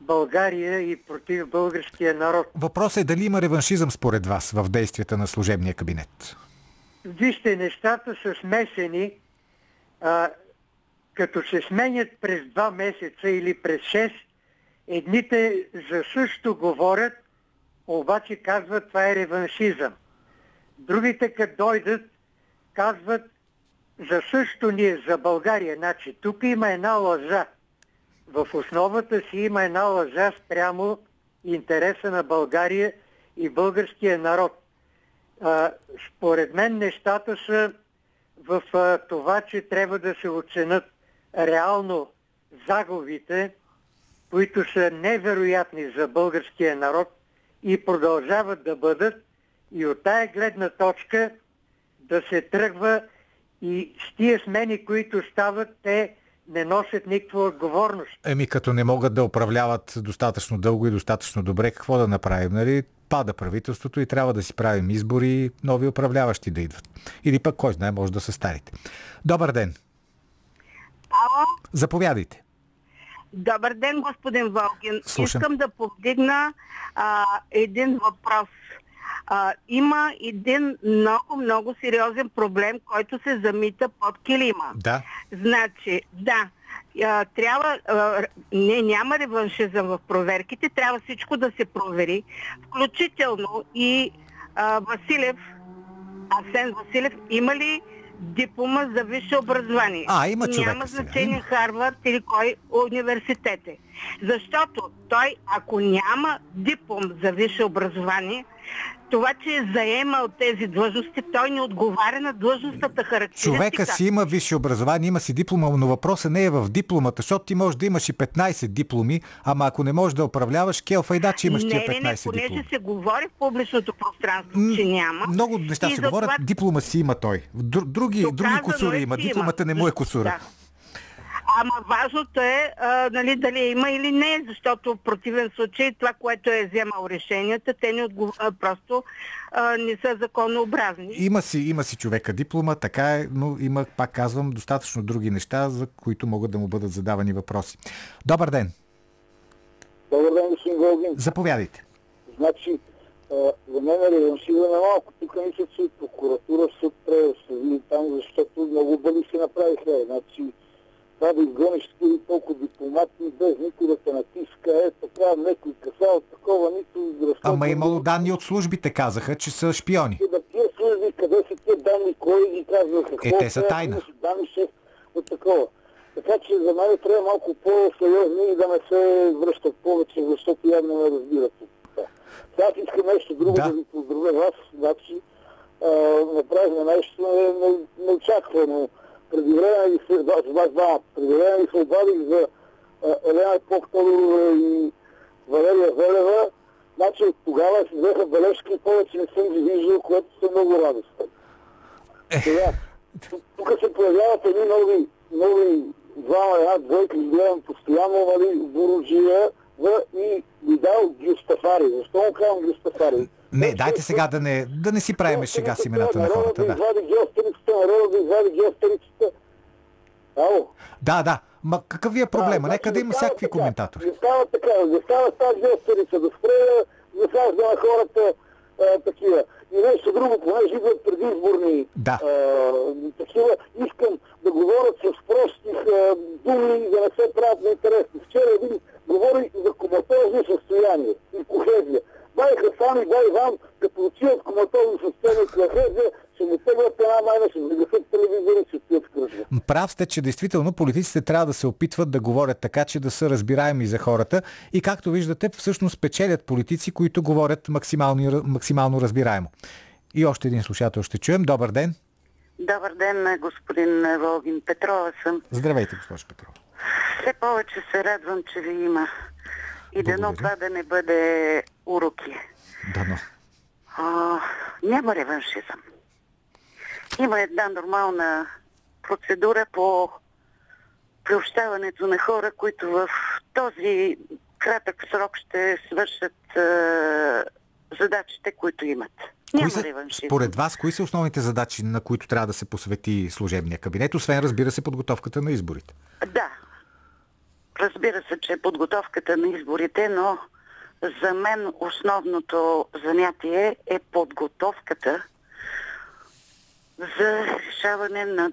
България и против българския народ. Въпросът е дали има реваншизъм според вас в действията на служебния кабинет. Вижте, нещата са смесени. А, като се сменят през два месеца или през 6, едните за също говорят, обаче казват това е реваншизъм. Другите като дойдат, казват за също ние, за България. Значи, тук има една лъжа. В основата си има една лъжа спрямо интереса на България и българския народ. А, според мен нещата са в а, това, че трябва да се оценят реално загубите, които са невероятни за българския народ и продължават да бъдат. И от тая гледна точка да се тръгва и с тия смени, които стават, те не носят никаква отговорност. Еми, като не могат да управляват достатъчно дълго и достатъчно добре, какво да направим? Нали? Пада правителството и трябва да си правим избори и нови управляващи да идват. Или пък, кой знае, може да са старите. Добър ден. Ало, Заповядайте. добър ден, господин Волгин. Слушам. Искам да повдигна а, един въпрос. А, има един много, много сериозен проблем, който се замита под килима. Да. Значи, да, а, трябва, а, не, няма реваншизъм в проверките, трябва всичко да се провери, включително и а, Василев, Асен Василев, има ли диплома за висше образование? А, има човек Няма сега, значение има. Харвард или кой университет е. Защото той, ако няма диплом за висше образование, това, че е заемал тези длъжности, той не отговаря на длъжностната характеристика. Човека си има висше образование, има си диплома, но въпросът не е в дипломата, защото ти можеш да имаш и 15 дипломи, ама ако не можеш да управляваш, кел файда, че имаш не, тия не, не, 15 понеже дипломи. се говори в публичното пространство, че няма. Много неща И се говорят, диплома си има той. Дру- Други, други доказано кусури е, има, че дипломата не му е кусура. Да. Ама важното е а, нали, дали има или не, защото в противен случай това, което е вземал решенията, те не отгов... а, просто а, не са законообразни. Има си, има си човека диплома, така е, но има, пак казвам, достатъчно други неща, за които могат да му бъдат задавани въпроси. Добър ден, Добър ден, господин Волгин. заповядайте. Значи, а, за мен е реванширане малко. Тук мисля, че и прокуратура, съд трябва да се види там, защото много бъди се направиха. Значи, това да изгониш тези толкова дипломати, без никой да те натиска, е така, некой касал, такова, нито разходва. Ама имало данни от службите, казаха, че са шпиони. Да тия служби, къде са тия данни, кой ги казва, какво Е, те са тайна. Данни шеф от такова. Така че за мен трябва малко по-сериозни и да не се връщат повече, защото явно не разбират. Сега искам нещо друго Да. да, ви поздравя вас. Значи, направихме нещо не, не, неочаквано. Преди време ви се, вас, вас двамата, преди време ви се обадих за Елена Поп-Тодорова и Валерия Велева. Значи от тогава си взеха бележки и повече не съм ги виждал, което съм много радостен. Сега, ту- тук се появяват едни нови, нови двама, една двойка, гледам постоянно, нали, Буруджия в- и Видал Гюстафари. Защо му казвам Гюстафари? Не, дайте сега да не, да не си правиме шега с имената на хората. да Да, да. Ма какъв ви е проблема? Нека значи да има всякакви коментатори. Не става така, не става тази геостерица, да спре да засажда на хората а, такива. И нещо друго, понеже идват предизборни Да. а, такива, искам да говорят с прости а, думи и да не се правят на интересни. Вчера един говори за коматозно състояние и кохезия. Бай Бай Иван, като отиват в коматозно състояние кохезия, ще му теглят една майна, ще загасят телевизора и ще отиват в кръжа. Прав сте, че действително политиците трябва да се опитват да говорят така, че да са разбираеми за хората и както виждате, всъщност печелят политици, които говорят максимално, максимално разбираемо. И още един слушател ще чуем. Добър ден. Добър ден, господин Волгин. Петрова съм. Здравейте, госпожо Петрова. Все повече се радвам, че ви има. И дано това да не бъде уроки. Дано. А, няма реваншизъм. Има една нормална процедура по приобщаването на хора, които в този кратък срок ще свършат а, задачите, които имат. Няма Кои са, реваншизъм. според вас, кои са основните задачи, на които трябва да се посвети служебния кабинет, освен разбира се подготовката на изборите? Да. Разбира се, че подготовката на изборите, но за мен основното занятие е подготовката за решаване на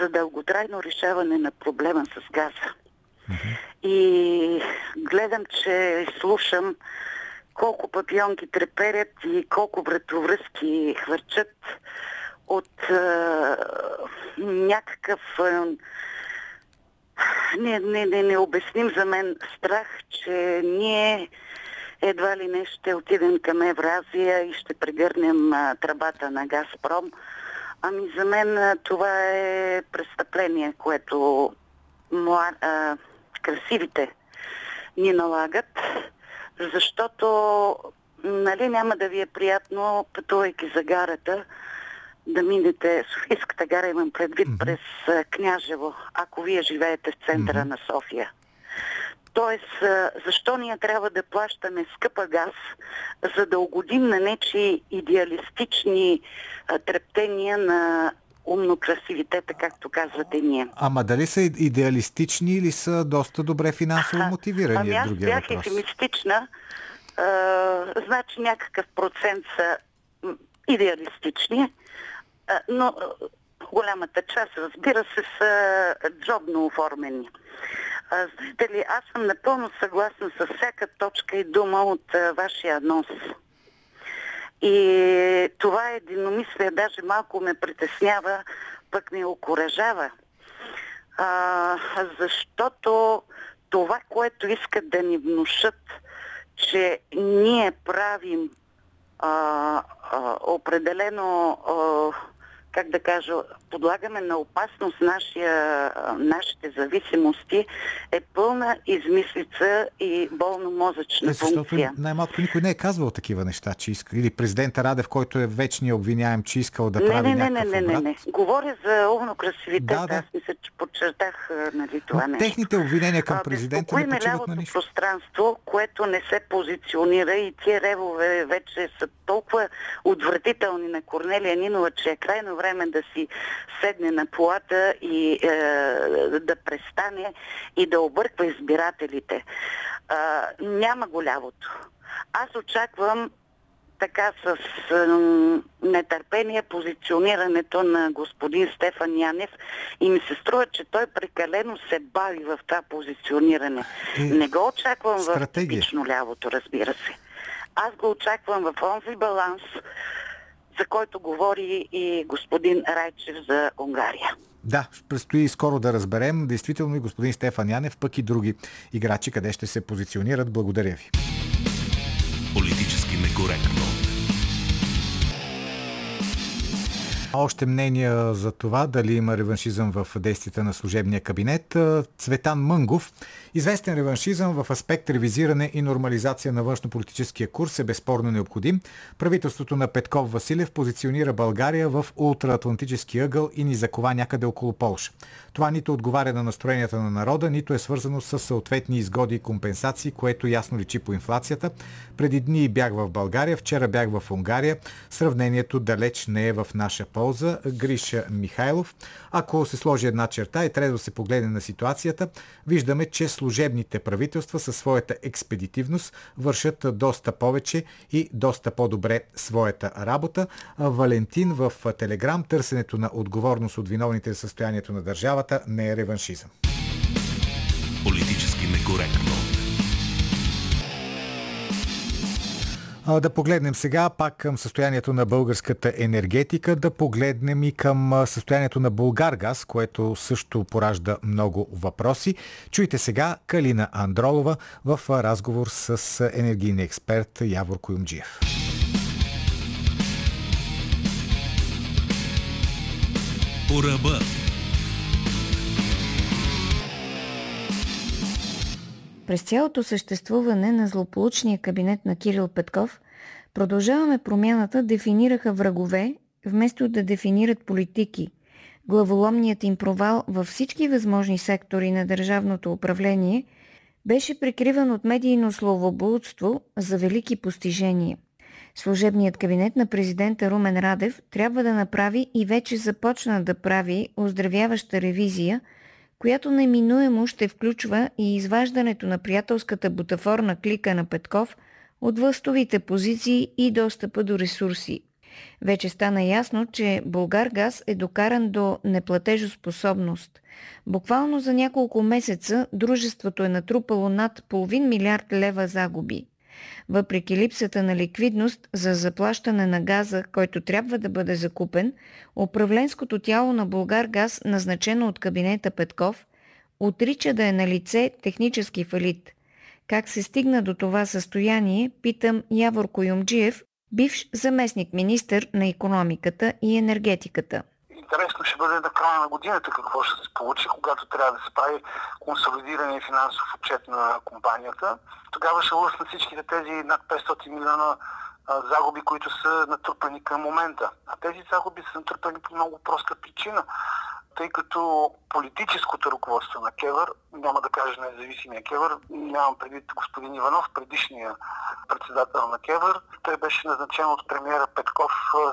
за дълготрайно решаване на проблема с газа. И гледам, че слушам колко папионки треперят и колко вратовръзки хвърчат от е, някакъв е, не, не, не, не обясним за мен страх, че ние едва ли не ще отидем към Евразия и ще прегърнем а, тръбата на Газпром. Ами за мен а, това е престъпление, което мла, а, красивите ни налагат, защото нали няма да ви е приятно, пътувайки за гарата, да минете Софийската гара, имам предвид през Княжево, ако вие живеете в центъра Мгм. на София. Тоест, защо ние трябва да плащаме скъпа газ, за да угодим на нечи идеалистични трептения на умно красивитета, както казвате ние. Ама дали са идеалистични или са доста добре финансово мотивирани Ами е аз другия бях въпрос. ефемистична. А, значи някакъв процент са идеалистични, а, но голямата част, разбира се, са джобно оформени. Знаете ли, аз съм напълно съгласна с всяка точка и дума от вашия анонс. И това единомислие даже малко ме притеснява, пък ме окоръжава. А, защото това, което искат да ни внушат, че ние правим а, а, определено а, как да кажа, подлагаме на опасност нашия, нашите зависимости, е пълна измислица и болно-мозъчна е, функция. най-малко никой не е казвал такива неща, че иска. Или президента Радев, който е вечния обвиняем, че искал да не, прави не, не, не, не, не, не. Говоря за умно красивите. Да, да. Аз мисля, че подчертах нали, това Но нещо. Техните обвинения към президента не почиват на нищо. пространство, което не се позиционира и тия ревове вече са толкова отвратителни на Корнелия Нинова, че е крайно време да си седне на плата и е, да престане и да обърква избирателите. Е, няма го лявото. Аз очаквам така с е, нетърпение позиционирането на господин Стефан Янев и ми се струва, че той прекалено се бави в това позициониране. И... Не го очаквам Стратегия. в типично лявото, разбира се. Аз го очаквам в онзи баланс, за който говори и господин Райчев за Унгария. Да, предстои скоро да разберем. Действително и господин Стефан Янев, пък и други играчи, къде ще се позиционират. Благодаря ви. Политически некоректно. Още мнения за това дали има реваншизъм в действията на служебния кабинет. Цветан Мънгов. Известен реваншизъм в аспект ревизиране и нормализация на външнополитическия курс е безспорно необходим. Правителството на Петков Василев позиционира България в ултраатлантически ъгъл и ни закова някъде около Полша. Това нито отговаря на настроенията на народа, нито е свързано с съответни изгоди и компенсации, което ясно личи по инфлацията. Преди дни бях в България, вчера бях в Унгария. Сравнението далеч не е в наша полза. Гриша Михайлов. Ако се сложи една черта и трябва да се погледне на ситуацията, виждаме, че служебните правителства със своята експедитивност вършат доста повече и доста по-добре своята работа. Валентин в Телеграм търсенето на отговорност от виновните за състоянието на държавата не е реваншизъм. Политически некоректно. Да погледнем сега пак към състоянието на българската енергетика, да погледнем и към състоянието на Булгаргаз, което също поражда много въпроси. Чуйте сега Калина Андролова в разговор с енергийния експерт Явор Коюмджиев. По. През цялото съществуване на злополучния кабинет на Кирил Петков, продължаваме промяната дефинираха врагове, вместо да дефинират политики. Главоломният им провал във всички възможни сектори на държавното управление беше прикриван от медийно словоблудство за велики постижения. Служебният кабинет на президента Румен Радев трябва да направи и вече започна да прави оздравяваща ревизия – която неминуемо ще включва и изваждането на приятелската бутафорна клика на Петков от властовите позиции и достъпа до ресурси. Вече стана ясно, че Българ Газ е докаран до неплатежоспособност. Буквално за няколко месеца дружеството е натрупало над половин милиард лева загуби. Въпреки липсата на ликвидност за заплащане на газа, който трябва да бъде закупен, управленското тяло на Българ Газ, назначено от кабинета Петков, отрича да е на лице технически фалит. Как се стигна до това състояние, питам Явор Коюмджиев, бивш заместник министър на економиката и енергетиката интересно ще бъде на края на годината какво ще се получи, когато трябва да се прави консолидиране финансов отчет на компанията. Тогава ще лъснат всичките тези над 500 милиона загуби, които са натрупани към момента. А тези загуби са натрупани по много проста причина тъй като политическото ръководство на Кевър, няма да кажа независимия Кевър, нямам предвид господин Иванов, предишния председател на Кевър, той беше назначен от премиера Петков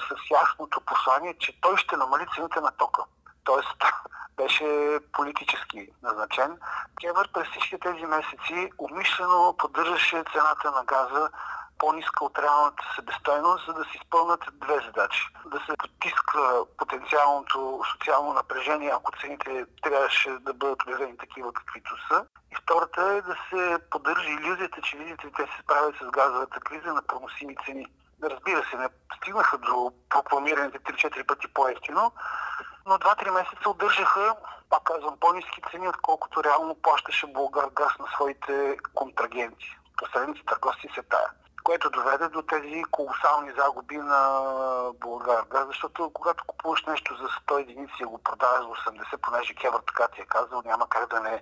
с ясното послание, че той ще намали цените на тока. Тоест, (laughs) беше политически назначен. Кевър през всички тези месеци умишлено поддържаше цената на газа по-ниска от реалната себестойност, за да се изпълнят две задачи. Да се потиска потенциалното социално напрежение, ако цените трябваше да бъдат обявени такива каквито са. И втората е да се поддържа иллюзията, че видите, те се справят с газовата криза на проносими цени. Разбира се, не стигнаха до прокламираните 3-4 пъти по-ефтино, но 2-3 месеца удържаха, пак казвам, по-низки цени, отколкото реално плащаше Българ газ на своите контрагенти. Последните търговци се тая което доведе до тези колосални загуби на Българ газ, защото когато купуваш нещо за 100 единици и го продаваш за 80, понеже Кевър така ти е казал, няма как да не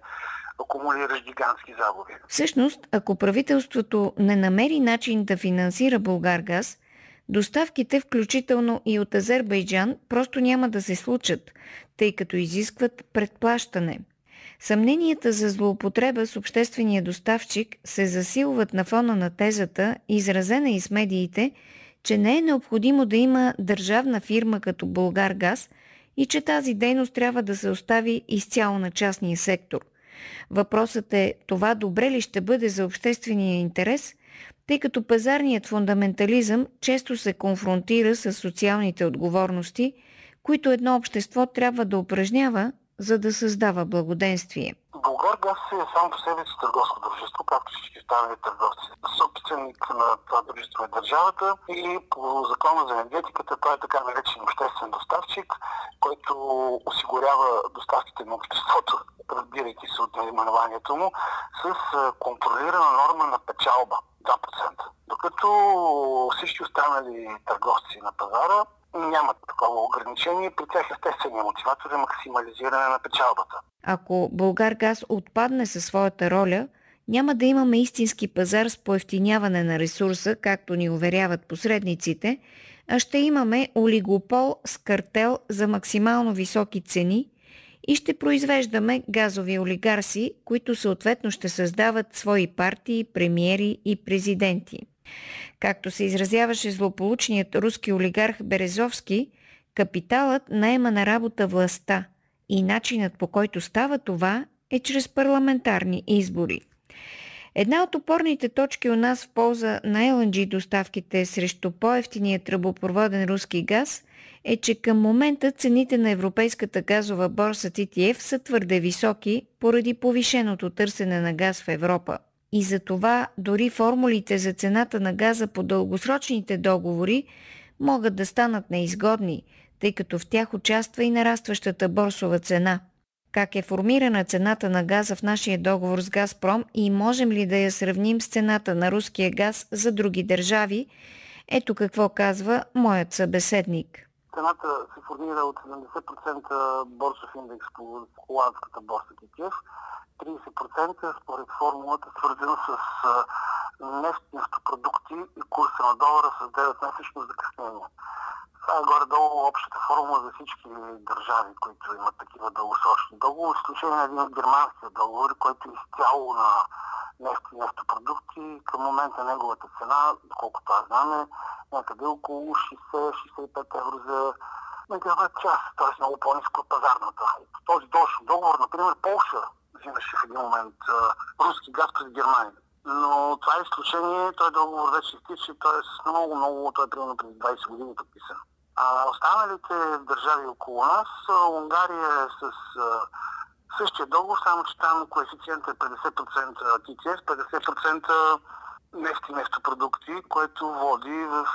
акумулираш гигантски загуби. Всъщност, ако правителството не намери начин да финансира Българ газ, доставките, включително и от Азербайджан, просто няма да се случат, тъй като изискват предплащане – Съмненията за злоупотреба с обществения доставчик се засилват на фона на тезата, изразена и с медиите, че не е необходимо да има държавна фирма като Българ Газ и че тази дейност трябва да се остави изцяло на частния сектор. Въпросът е това добре ли ще бъде за обществения интерес, тъй като пазарният фундаментализъм често се конфронтира с социалните отговорности, които едно общество трябва да упражнява, за да създава благоденствие. Българ газ е само по себе си търговско дружество, както всички останали търговци. Собственик на това дружество е държавата и по закона за енергетиката той е така наречен обществен доставчик, който осигурява доставките на обществото, разбирайки се от наименованието му, с контролирана норма на печалба 2%. Докато всички останали търговци на пазара нямат такова ограничение. При тях естественият мотиватор е максимализиране на печалбата. Ако Българ газ отпадне със своята роля, няма да имаме истински пазар с поевтиняване на ресурса, както ни уверяват посредниците, а ще имаме олигопол с картел за максимално високи цени и ще произвеждаме газови олигарси, които съответно ще създават свои партии, премиери и президенти. Както се изразяваше злополучният руски олигарх Березовски, капиталът наема на работа властта и начинът по който става това е чрез парламентарни избори. Една от опорните точки у нас в полза на LNG доставките срещу по-ефтиния тръбопроводен руски газ е, че към момента цените на европейската газова борса TTF са твърде високи поради повишеното търсене на газ в Европа. И за това дори формулите за цената на газа по дългосрочните договори могат да станат неизгодни, тъй като в тях участва и нарастващата борсова цена. Как е формирана цената на газа в нашия договор с Газпром и можем ли да я сравним с цената на руския газ за други държави? Ето какво казва моят събеседник. Цената се формира от 70% борсов индекс по холандската борса Китев 30% според формулата, свързана с нефт, нефтопродукти и курса на долара с 9-месечно закъснение. Това е горе-долу общата формула за всички държави, които имат такива дългосрочни договори, изключение на един от германския договор, който е изцяло на нефт и нефтопродукти. Към момента неговата цена, колкото аз знам, е някъде около 60-65 евро за мегаватт час, т.е. много по-низко от пазарната. Този договор, например, Полша взимаше в един момент руски газ през Германия. Но това е изключение, той договор вече изтича, т.е. много, много, той е примерно преди 20 години подписан. А останалите държави около нас, Унгария е с същия договор, само че там коефициентът е 50% TTF, 50% нефти, нефтопродукти, което води в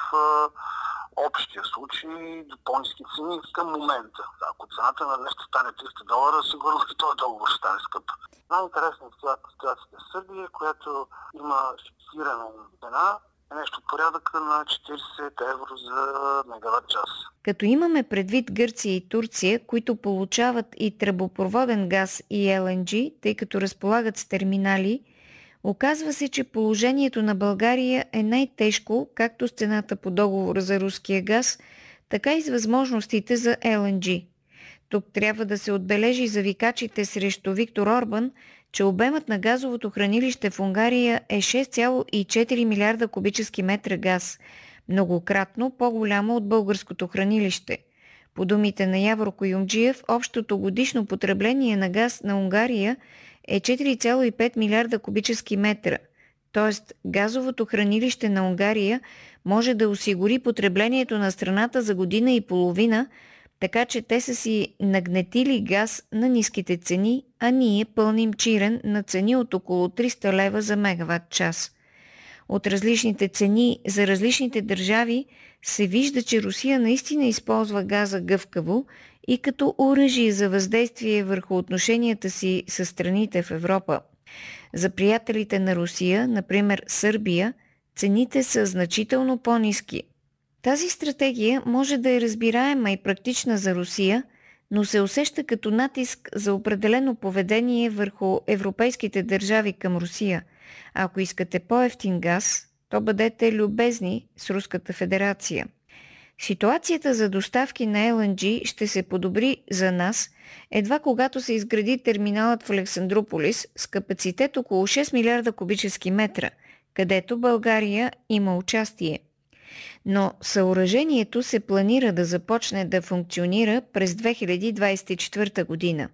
общия случай до по-низки цени към момента. Ако цената на нещо стане 300 долара, сигурно и този договор ще стане скъп. Най-интересна е ситуацията в Сърбия, която има фиксирана цена, е нещо порядъка на 40 евро за мегаватт час. Като имаме предвид Гърция и Турция, които получават и тръбопроводен газ и ЛНГ, тъй като разполагат с терминали, Оказва се, че положението на България е най-тежко, както с цената по договора за руския газ, така и с възможностите за ЛНГ. Тук трябва да се отбележи за викачите срещу Виктор Орбан, че обемът на газовото хранилище в Унгария е 6,4 милиарда кубически метра газ, многократно по-голямо от българското хранилище. По думите на Явро Коюмджиев, общото годишно потребление на газ на Унгария е 4,5 милиарда кубически метра, т.е. газовото хранилище на Унгария може да осигури потреблението на страната за година и половина, така че те са си нагнетили газ на ниските цени, а ние пълним чирен на цени от около 300 лева за мегаватт час. от различните цени за различните държави, се вижда, че Русия наистина използва газа гъвкаво и като оръжие за въздействие върху отношенията си с страните в Европа. За приятелите на Русия, например Сърбия, цените са значително по-низки. Тази стратегия може да е разбираема и практична за Русия, но се усеща като натиск за определено поведение върху европейските държави към Русия. Ако искате по-ефтин газ, то бъдете любезни с Руската федерация. Ситуацията за доставки на LNG ще се подобри за нас едва когато се изгради терминалът в Александрополис с капацитет около 6 милиарда кубически метра, където България има участие. Но съоръжението се планира да започне да функционира през 2024 година.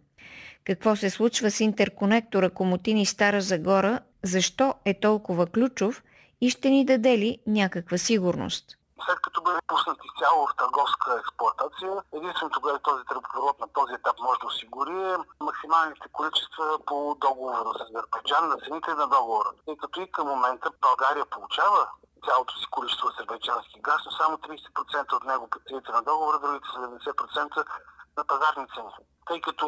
Какво се случва с интерконектора Комотини Стара Загора, защо е толкова ключов и ще ни даде ли някаква сигурност? След като бъде пуснат изцяло в търговска експлуатация, единственото, което този тръбопровод на този етап може да осигури е максималните количества по договора с Азербайджан на цените на договора. Тъй като и към момента България получава цялото си количество азербайджански газ, но само 30% от него по цените на договора, другите 70% на пазарни цени. Тъй като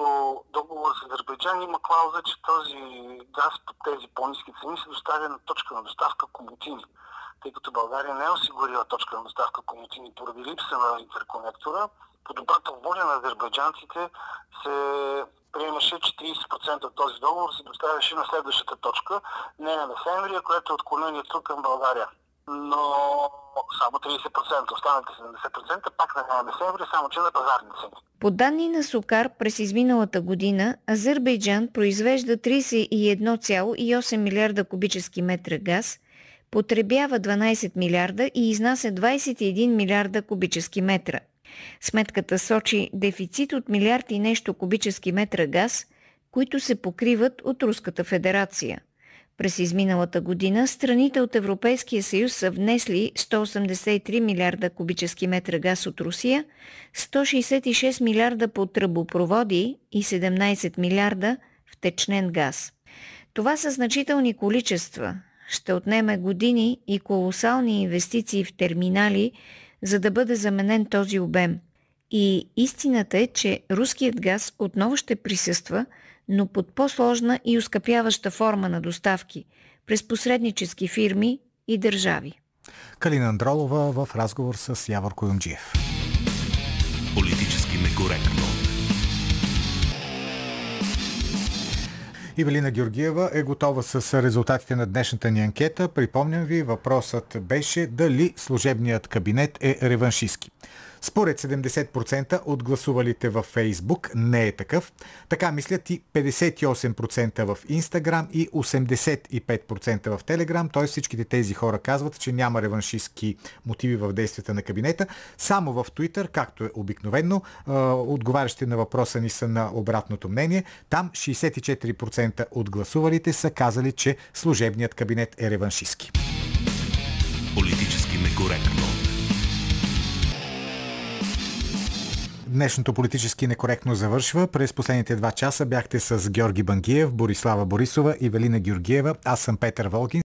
договор с Азербайджан има клауза, че този газ по тези по-низки цени се доставя на точка на доставка Комотини тъй като България не е осигурила точка на доставка комутини поради липса на интерконектора, по добрата воля на азербайджанците се приемаше, че 30% от този договор се доставяше на следващата точка, не на Сенрия, което е отклонението към България. Но само 30%, останалите 70% пак на Нея Севри, само че на пазарни цени. По данни на Сокар през изминалата година, Азербайджан произвежда 31,8 милиарда кубически метра газ – потребява 12 милиарда и изнася 21 милиарда кубически метра. Сметката сочи дефицит от милиард и нещо кубически метра газ, които се покриват от Руската федерация. През изминалата година страните от Европейския съюз са внесли 183 милиарда кубически метра газ от Русия, 166 милиарда по тръбопроводи и 17 милиарда в течнен газ. Това са значителни количества, ще отнеме години и колосални инвестиции в терминали, за да бъде заменен този обем. И истината е, че руският газ отново ще присъства, но под по-сложна и ускъпяваща форма на доставки през посреднически фирми и държави. Калина Андролова в разговор с Явор Коюмджиев. Политически некоректно. Ивелина Георгиева е готова с резултатите на днешната ни анкета. Припомням ви, въпросът беше дали служебният кабинет е реваншистски. Според 70% от гласувалите във Фейсбук не е такъв. Така мислят и 58% в Инстаграм и 85% в Телеграм. Т.е. всичките тези хора казват, че няма реваншистски мотиви в действията на кабинета. Само в Твитър, както е обикновено, отговарящи на въпроса ни са на обратното мнение. Там 64% от гласувалите са казали, че служебният кабинет е реваншистски. Политически некоректно. Днешното политически некоректно завършва. През последните два часа бяхте с Георги Бангиев, Борислава Борисова и Велина Георгиева. Аз съм Петър Волгин.